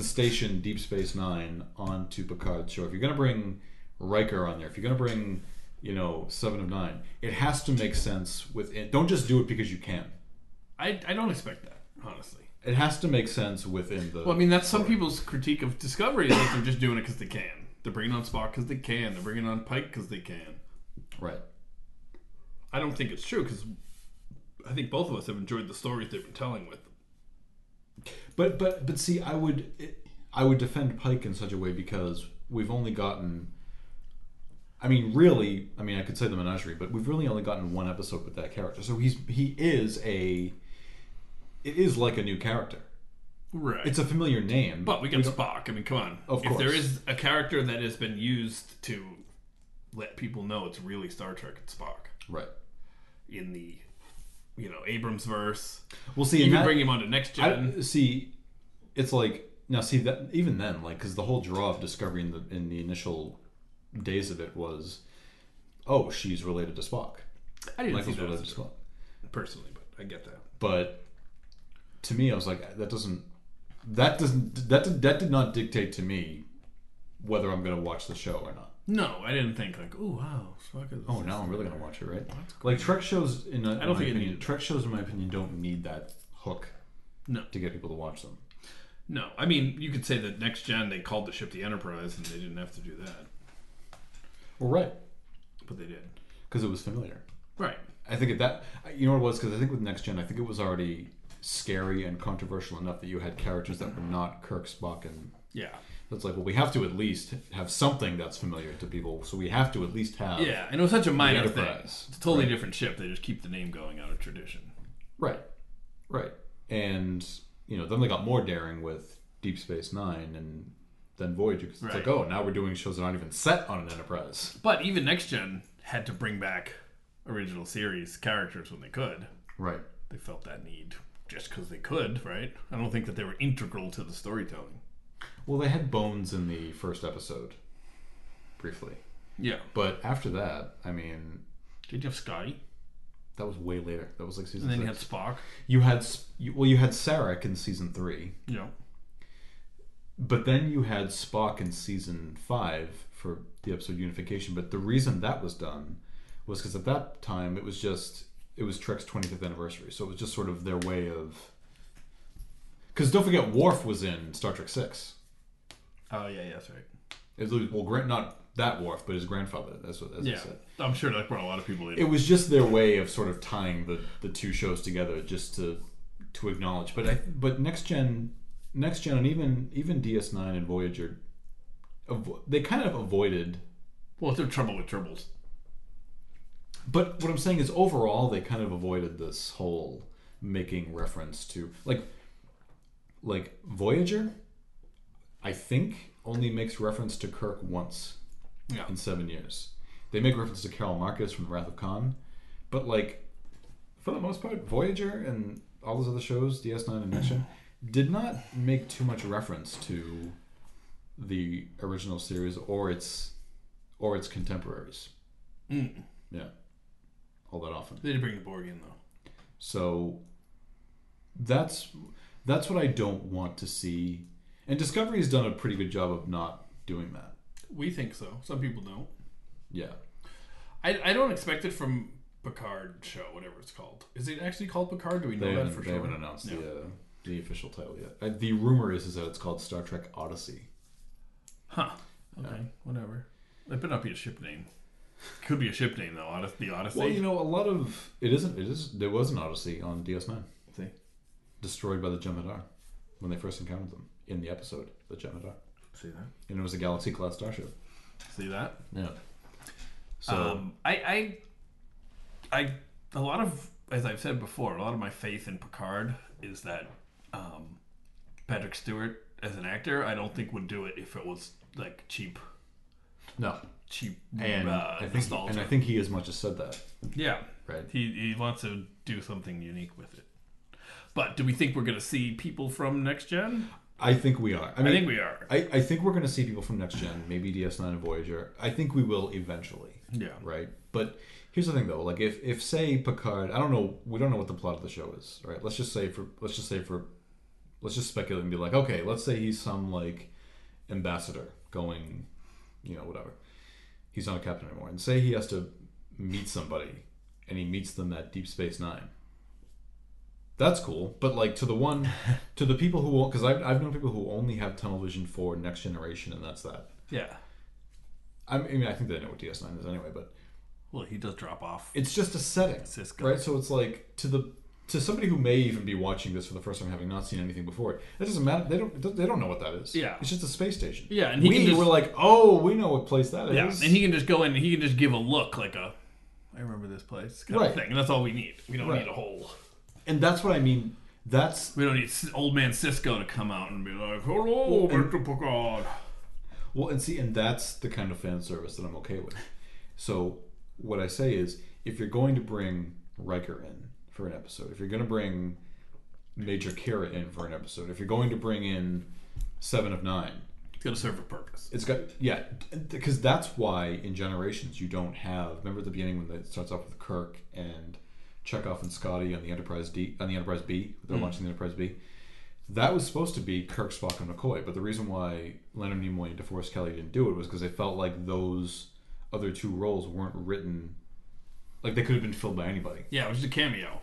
the station Deep Space Nine onto Picard's show, if you're going to bring Riker on there, if you're going to bring, you know, Seven of Nine, it has to make sense within. Don't just do it because you can. I, I don't expect that, honestly. It has to make sense within the. Well, I mean, that's some people's critique of Discovery is that they're just doing it because they can. They're bringing on Spock because they can. They're bringing on Pike because they can. right. I don't think it's true because I think both of us have enjoyed the stories they've been telling with them. But but but see, I would I would defend Pike in such a way because we've only gotten. I mean, really, I mean, I could say the menagerie, but we've really only gotten one episode with that character. So he's he is a. It is like a new character. Right. It's a familiar name, but we we got don't- Spock. I mean, come on. Of if there is a character that has been used to let people know it's really Star Trek, it's Spock. right. In the, you know, Abrams verse. We'll see. You can that- bring him on to Next Gen. I, see, it's like now. See that even then, like because the whole draw of Discovery in the in the initial days of it was, oh, she's related to Spock. I didn't Michael's that related to Spock. personally, but I get that. but to me, I was like, that doesn't, that doesn't, that that did not dictate to me whether I'm going to watch the show or not. No, I didn't think like, oh wow. Oh, now I'm really going to watch it, right? Like Trek shows, in, I don't my think it opinion, needed- Trek shows, in my opinion, don't need that hook No. to get people to watch them. No, I mean you could say that Next Gen they called the ship the Enterprise and they didn't have to do that, Well, right, but they did. because it was familiar. Right. I think at that, you know what it was? Because I think with Next Gen, I think it was already scary and controversial enough that you had characters that were not Kirk, Spock, and Yeah. It's like, well, we have to at least have something that's familiar to people, so we have to at least have Yeah, and it was such a minor thing. It's a totally Right. different ship. They just keep the name going out of tradition. Right, right, and you know, then they got more daring with Deep Space Nine and then Voyager. 'cause it's Right. like, oh, now we're doing shows that aren't even set on an Enterprise. But even Next Gen had to bring back original series characters when they could. Right. They felt that need just because they could, right? I don't think that they were integral to the storytelling. Well, they had Bones in the first episode, briefly, Yeah. but after that, I mean, Did you have Scotty? that was way later. That was like season. And then you had six. Spock. you had you, well, you had Sarek in season three, know. but then you had Spock in season five for the episode Unification. But the reason that was done was because at that time it was just it was Trek's 25th anniversary, so it was just sort of their way of. Because don't forget, Worf was in Star Trek Six. Oh yeah, yeah, that's right. It was, well, Grant, not that Worf, but his grandfather. That's what as I Yeah, said. I'm sure that brought a lot of people in. It was just their way of sort of tying the, the two shows together, just to to acknowledge. But I but next gen, next gen, and even even DS Nine and Voyager, avo- they kind of avoided. well, it's trouble with tribbles. But what I'm saying is, overall, they kind of avoided this whole making reference to like like Voyager. I think only makes reference to Kirk once Yeah. in seven years. They make reference to Carol Marcus from Wrath of Khan, but like for the most part, Voyager and all those other shows, DS9 and Gen, (clears throat) did not make too much reference to the original series or its or its contemporaries. Mm. Yeah, all that often. They did bring the Borg in though. So that's that's what I don't want to see. And Discovery has done a pretty good job of not doing that. We think so. Some people don't. Yeah. I, I don't expect it from Picard show, whatever it's called. Is it actually called Picard? Do we know They that for they sure? haven't announced Yeah. the uh, the official title yet. Uh, the rumor is is that it's called Star Trek Odyssey. Huh. Okay. Whatever. It better not be a ship name. Could be a ship name though. Odyssey. The Odyssey. Well, you know, a lot of it isn't. It is. There was an Odyssey on DS9, See. destroyed by the Jem'Hadar when they first encountered them in the episode, the Jem'Hadar, See that. and it was a Galaxy class starship. See that. Yeah. So um, I, I, I, a lot of, as I've said before, a lot of my faith in Picard is that um, Patrick Stewart as an actor, I don't think would do it if it was like cheap, no, cheap and uh, I think nostalgia. and I think he as much as said that. yeah, Right. he he wants to do something unique with it. But do we think we're going to see people from Next Gen? I think we are. I I think we are. I, I think we're going to see people from Next Gen, maybe DS9 and Voyager. I think we will eventually. Yeah. Right. But here's the thing, though. Like, if if say Picard, I don't know, we don't know what the plot of the show is, right? Let's just say for let's just say for let's just speculate and be like, okay, let's say he's some like ambassador going, you know, whatever. He's not a captain anymore, and say he has to meet somebody, and he meets them at Deep Space Nine. That's cool, but like to the one, (laughs) to the people who, because I've, I've known people who only have tunnel vision for Next Generation, and that's that. Yeah. I mean, I think they know what DS9 is anyway, but Well, he does drop off. it's just a setting, Sisko. right? So it's like to the to somebody who may even be watching this for the first time, having not seen anything before. It doesn't matter. They don't. They don't know what that is. Yeah. it's just a space station. Yeah, and he we just- were like, oh, we know what place that is. Yeah, and he can just go in and he can just give a look like a, I remember this place kind Right. of thing. And that's all we need. We don't Right. need a whole. And that's what I mean. That's We don't need old man Sisko to come out and be like, "Hello, Well, and- Mr. Picard." Well, and see, and that's the kind of fan service that I'm okay with. So, what I say is, if you're going to bring Riker in for an episode, if you're going to bring Major Kira in for an episode, if you're going to bring in Seven of Nine, It's gonna serve a purpose. it's got yeah, because that's why in Generations you don't have. Remember the beginning when it starts off with Kirk and Chekov and Scotty on the Enterprise D on the Enterprise B. They're hmm. launching the Enterprise B. That was supposed to be Kirk, Spock, and McCoy, but the reason why Leonard Nimoy and DeForest Kelley didn't do it was because they felt like those other two roles weren't written, like they could have been filled by anybody. Yeah, it was just a cameo,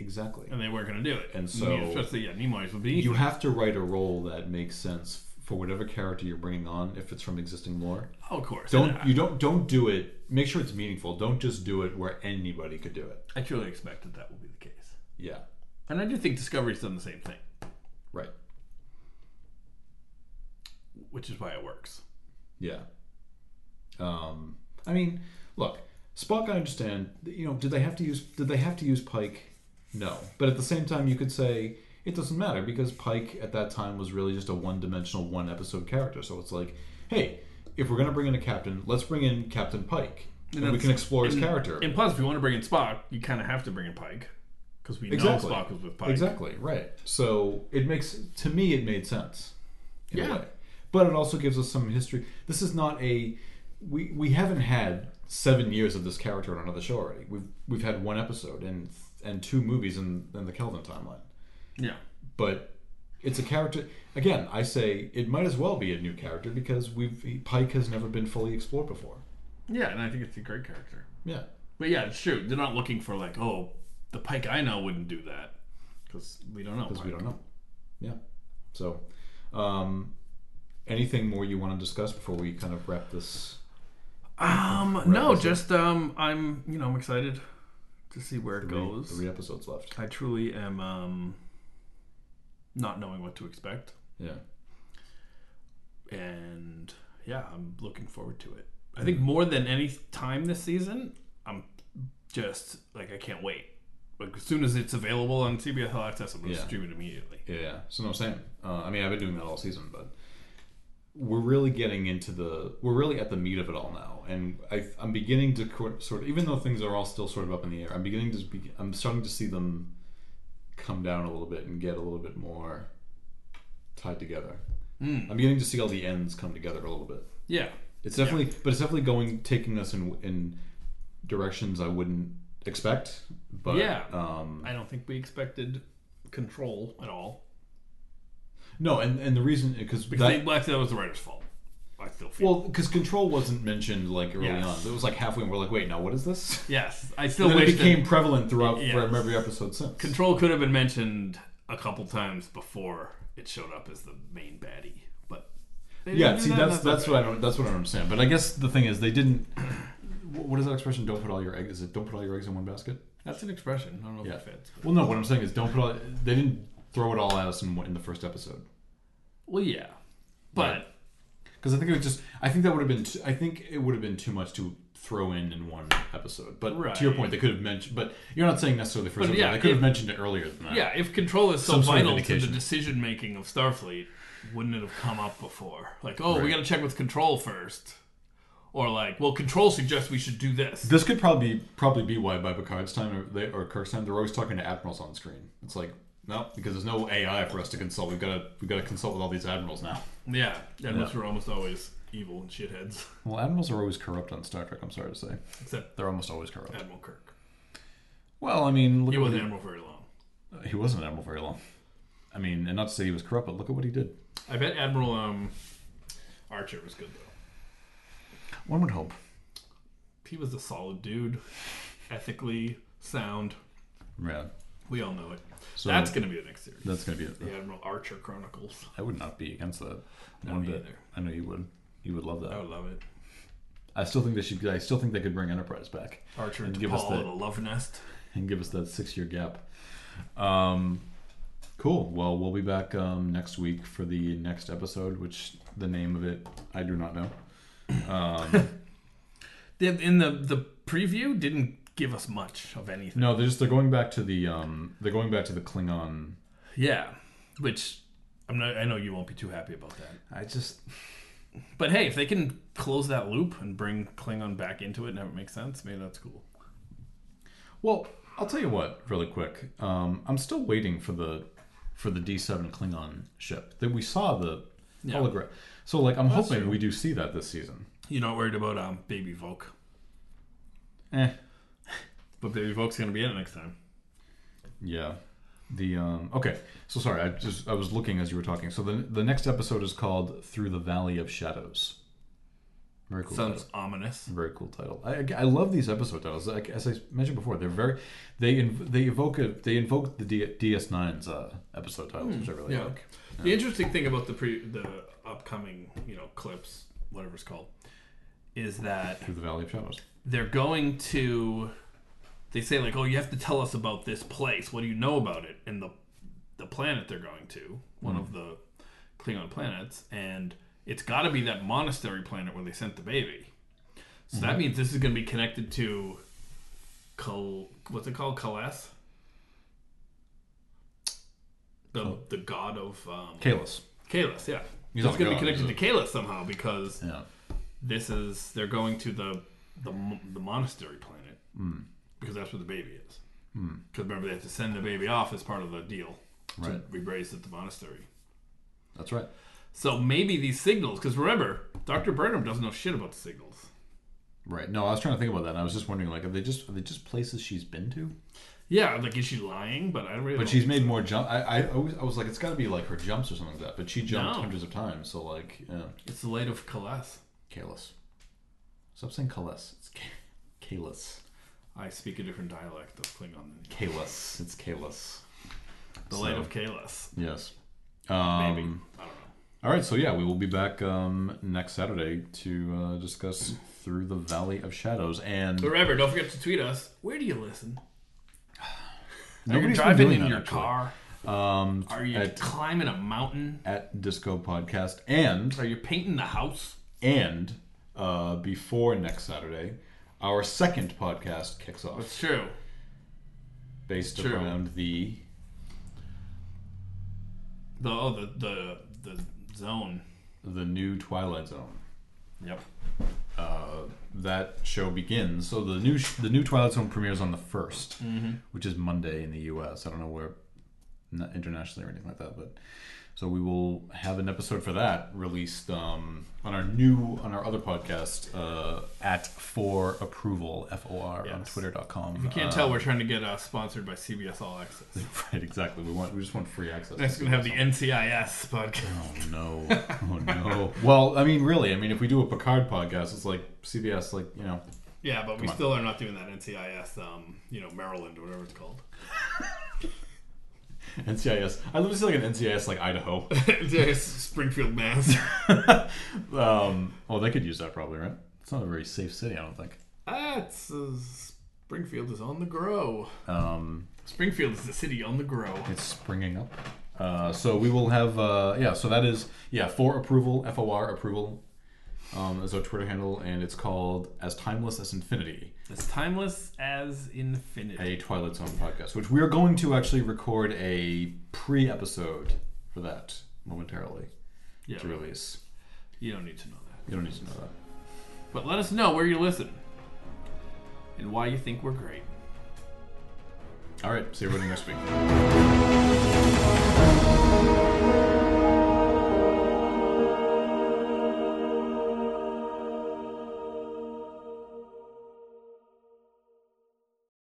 Exactly. and they weren't gonna do it. And so- especially yeah, Nimoy's would be. You have to write a role that makes sense for whatever character you're bringing on, if it's from existing lore. oh, of course. Don't you don't don't do it. Make sure it's meaningful. Don't just do it where anybody could do it. I truly expect that that will be the case, Yeah. and I do think Discovery's done the same thing, Right. which is why it works. Yeah. Um, I mean, look, Spock. I understand. You know, did they have to use? Did they have to use Pike? No. But at the same time, you could say it doesn't matter because Pike at that time was really just a one-dimensional, one-episode character. So it's like, hey, if we're gonna bring in a captain, let's bring in Captain Pike, and, we can explore his and- character. And plus, if you want to bring in Spock, you kind of have to bring in Pike because we Exactly. know Spock was with Pike. Exactly right. So it makes to me it made sense. In Yeah. A way. But it also gives us some history. This is not a we we haven't had seven years of this character on another show already. We've we've had one episode and and two movies in, in the Kelvin timeline. Yeah. But it's a character again, I say it might as well be a new character because we've Pike has never been fully explored before. Yeah, and I think it's a great character. Yeah. But yeah, it's true. They're not looking for like, oh, the Pike I know wouldn't do that because we don't know. Because we don't know. Yeah. So um anything more you want to discuss before we kind of wrap this Um, no, episode. just um, I'm you know I'm excited to see where it goes. three episodes left. I truly am um, not knowing what to expect, Yeah. and yeah, I'm looking forward to it. I think more than any time this season, I'm just like I can't wait. Like as soon as it's available on CBS All Access, I'm gonna Yeah. stream it immediately. Yeah, yeah. So no, same. Uh, I mean, I've been doing that all season, but we're really getting into the we're really at the meat of it all now, and I, I'm beginning to co- sort of even though things are all still sort of up in the air, I'm beginning to be, I'm starting to see them come down a little bit and get a little bit more tied together. Mm. I'm beginning to see all the ends come together a little bit. Yeah, It's definitely, but it's definitely going taking us in in directions I wouldn't expect. But Yeah. um, I don't think we expected control at all no, and and the reason because because that, they, well, actually, that was the writer's fault. I still feel. Well, because control wasn't mentioned like early Yes. on. It was like halfway, and we're like, wait, now what is this? yes, I still And then it wish that- became prevalent throughout Yes. from every episode since. Control could have been mentioned a couple times before it showed up as the main baddie, but they didn't yeah, do see, that, that's and that's what I don't that's what I don't understand. But I guess the thing is, they didn't. wh- What is that expression? Don't put all your eggs. Is it don't put all your eggs in one basket? That's an expression. I don't know Yeah. if it fits. but- Well, no. What I'm saying is, don't put all. They didn't throw it all at us in, one- in the first episode. Well, yeah, but. Because I think it was just. I think that would have been. Too, I think it would have been too much to throw in in one episode. But to your point, they could have mentioned. But you're not saying necessarily the first But episode. yeah, they could have if- mentioned it earlier than that. yeah, if control is so Some sort of vital to the decision making of Starfleet, wouldn't it have come up before? Like, oh, we got to check with control first, or like, well, control suggests we should do this. This could probably be, probably be why by Picard's time or, they, or Kirk's time they're always talking to admirals on screen. It's like No, because there's no AI for us to consult. We've got to we've got to consult with all these admirals now. Yeah, admirals Yeah. were almost always evil and shitheads, (laughs) Well, admirals are always corrupt on Star Trek. I'm sorry to say, except they're almost always corrupt. Admiral Kirk. Well, I mean, look He at wasn't what admiral very long. he, he wasn't an admiral very long. I mean, and not to say he was corrupt, but look at what he did. I bet Admiral um, Archer was good though. One would hope. He was a solid dude, ethically sound. Yeah, We all know it. So- That's going to be the next series. that's gonna be it. the Admiral Archer Chronicles. I would not be against that. No, One me bit. either. I know you would. You would love that. I would love it. I still think they should. I still think they could bring Enterprise back Archer And and give us Paul the- love nest. and give us that six-year gap. Um, cool. Well, we'll be back um, next week for the next episode, which the name of it I do not know. Um, (laughs) in the the preview didn't give us much of anything. no, they're just they're going back to the um, they're going back to the Klingon. Yeah, which I'm not. I know you won't be too happy about that. I just But hey, if they can close that loop and bring Klingon back into it and have it make sense, maybe that's cool. well, I'll tell you what, really quick. Um, I'm still waiting for the for the D7 Klingon ship that we saw the Yeah. hologram. So like, I'm That's hoping true. we do see that this season. You're not worried about um Baby Voq, Eh. But Baby Voq's gonna be in it next time. Yeah. The um okay. So sorry, I just I was looking as you were talking. So the the next episode is called Through the Valley of Shadows. Very cool. Sounds title. ominous. Very cool title. I, I love these episode titles. Like as I mentioned before, they're very they inv- they evoke a, they invoke the D, DS9's uh, episode titles, which I really yeah. like. The interesting thing about the pre the upcoming you know clips, whatever it's called, is that Through the Valley of Shadows. they're going to they say like oh you have to tell us about this place. What do you know about it? And the the planet they're going to one of the klingon planets and it's got to be that monastery planet where they sent the baby. So that means this is going to be connected to Kal, what's it called? Kales? The the god of um. Kahless yeah. He's so it's going to be connected to Kahless somehow because Yeah. this is they're going to the the, the monastery planet because that's where the baby is. Hmm. Because remember they have to send the baby off as part of the deal to Right. be raised at the monastery. That's right. So maybe these signals, because remember, Doctor Burnham doesn't know shit about the signals. Right. No, I was trying to think about that. And I was just wondering, like, are they just are they just places she's been to? Yeah, like is she lying? But I don't really. But she's made more jump. I, I always I was like, it's got to be like her jumps or something like that. But she jumped No. hundreds of times. So like, yeah, It's the light of Kalas. Kalis. Stop saying Kalis. It's Ka- Kalis. I speak a different dialect of Klingon. Than you. Kalis. It's Kalis. The So- light of Kalas. Yes. Maybe Um, I don't know. all right. So yeah, we will be back um, next Saturday to uh, discuss through the Valley of Shadows. And remember, don't forget to tweet us. Where do you listen? Are (sighs) you driving in your actually. car? um, Are you at, climbing a mountain? at Disco Podcast and Are you painting the house? and uh, before next Saturday, our second podcast kicks off. That's true. based True. around the The oh the the the zone. the new Twilight Zone. Yep. Uh, that show begins. So the new sh- the new Twilight Zone premieres on the 1st Mm-hmm. which is Monday in the U.S. I don't know where, not internationally or anything like that, but so we will have an episode for that released um, on our new on our other podcast uh, at for approval f o r on Yes. twitter.com. If you can't Uh, tell, we're trying to get uh, sponsored by CBS All Access. (laughs) right exactly. We want we just want free access. Next, we're gonna have the NCIS podcast. Oh no! Oh no! well, I mean, really, I mean, if we do a Picard podcast, it's like CBS, like you know, Yeah, but we on. still are not doing that NCIS. Um, you know, Maryland or whatever it's called. (laughs) (laughs) NCIS. I love to see like an NCIS like Idaho. (laughs) NCIS Springfield, Mass. (laughs) um, well, they could use that probably, right? It's not a very safe city, I don't think. That's uh, Springfield is on the grow. Um, Springfield is the city on the grow. it's springing up. Uh, so we will have, uh, yeah. So that is, yeah, for approval, F O R approval, um, is our Twitter handle, and it's called as timeless as infinity. As timeless as infinity. a Twilight Zone podcast, which we are going to actually record a pre-episode for that momentarily Yeah, to release. you don't need to know that. You don't need to know that. But let us know where you listen and why you think we're great. All right. See everybody next week.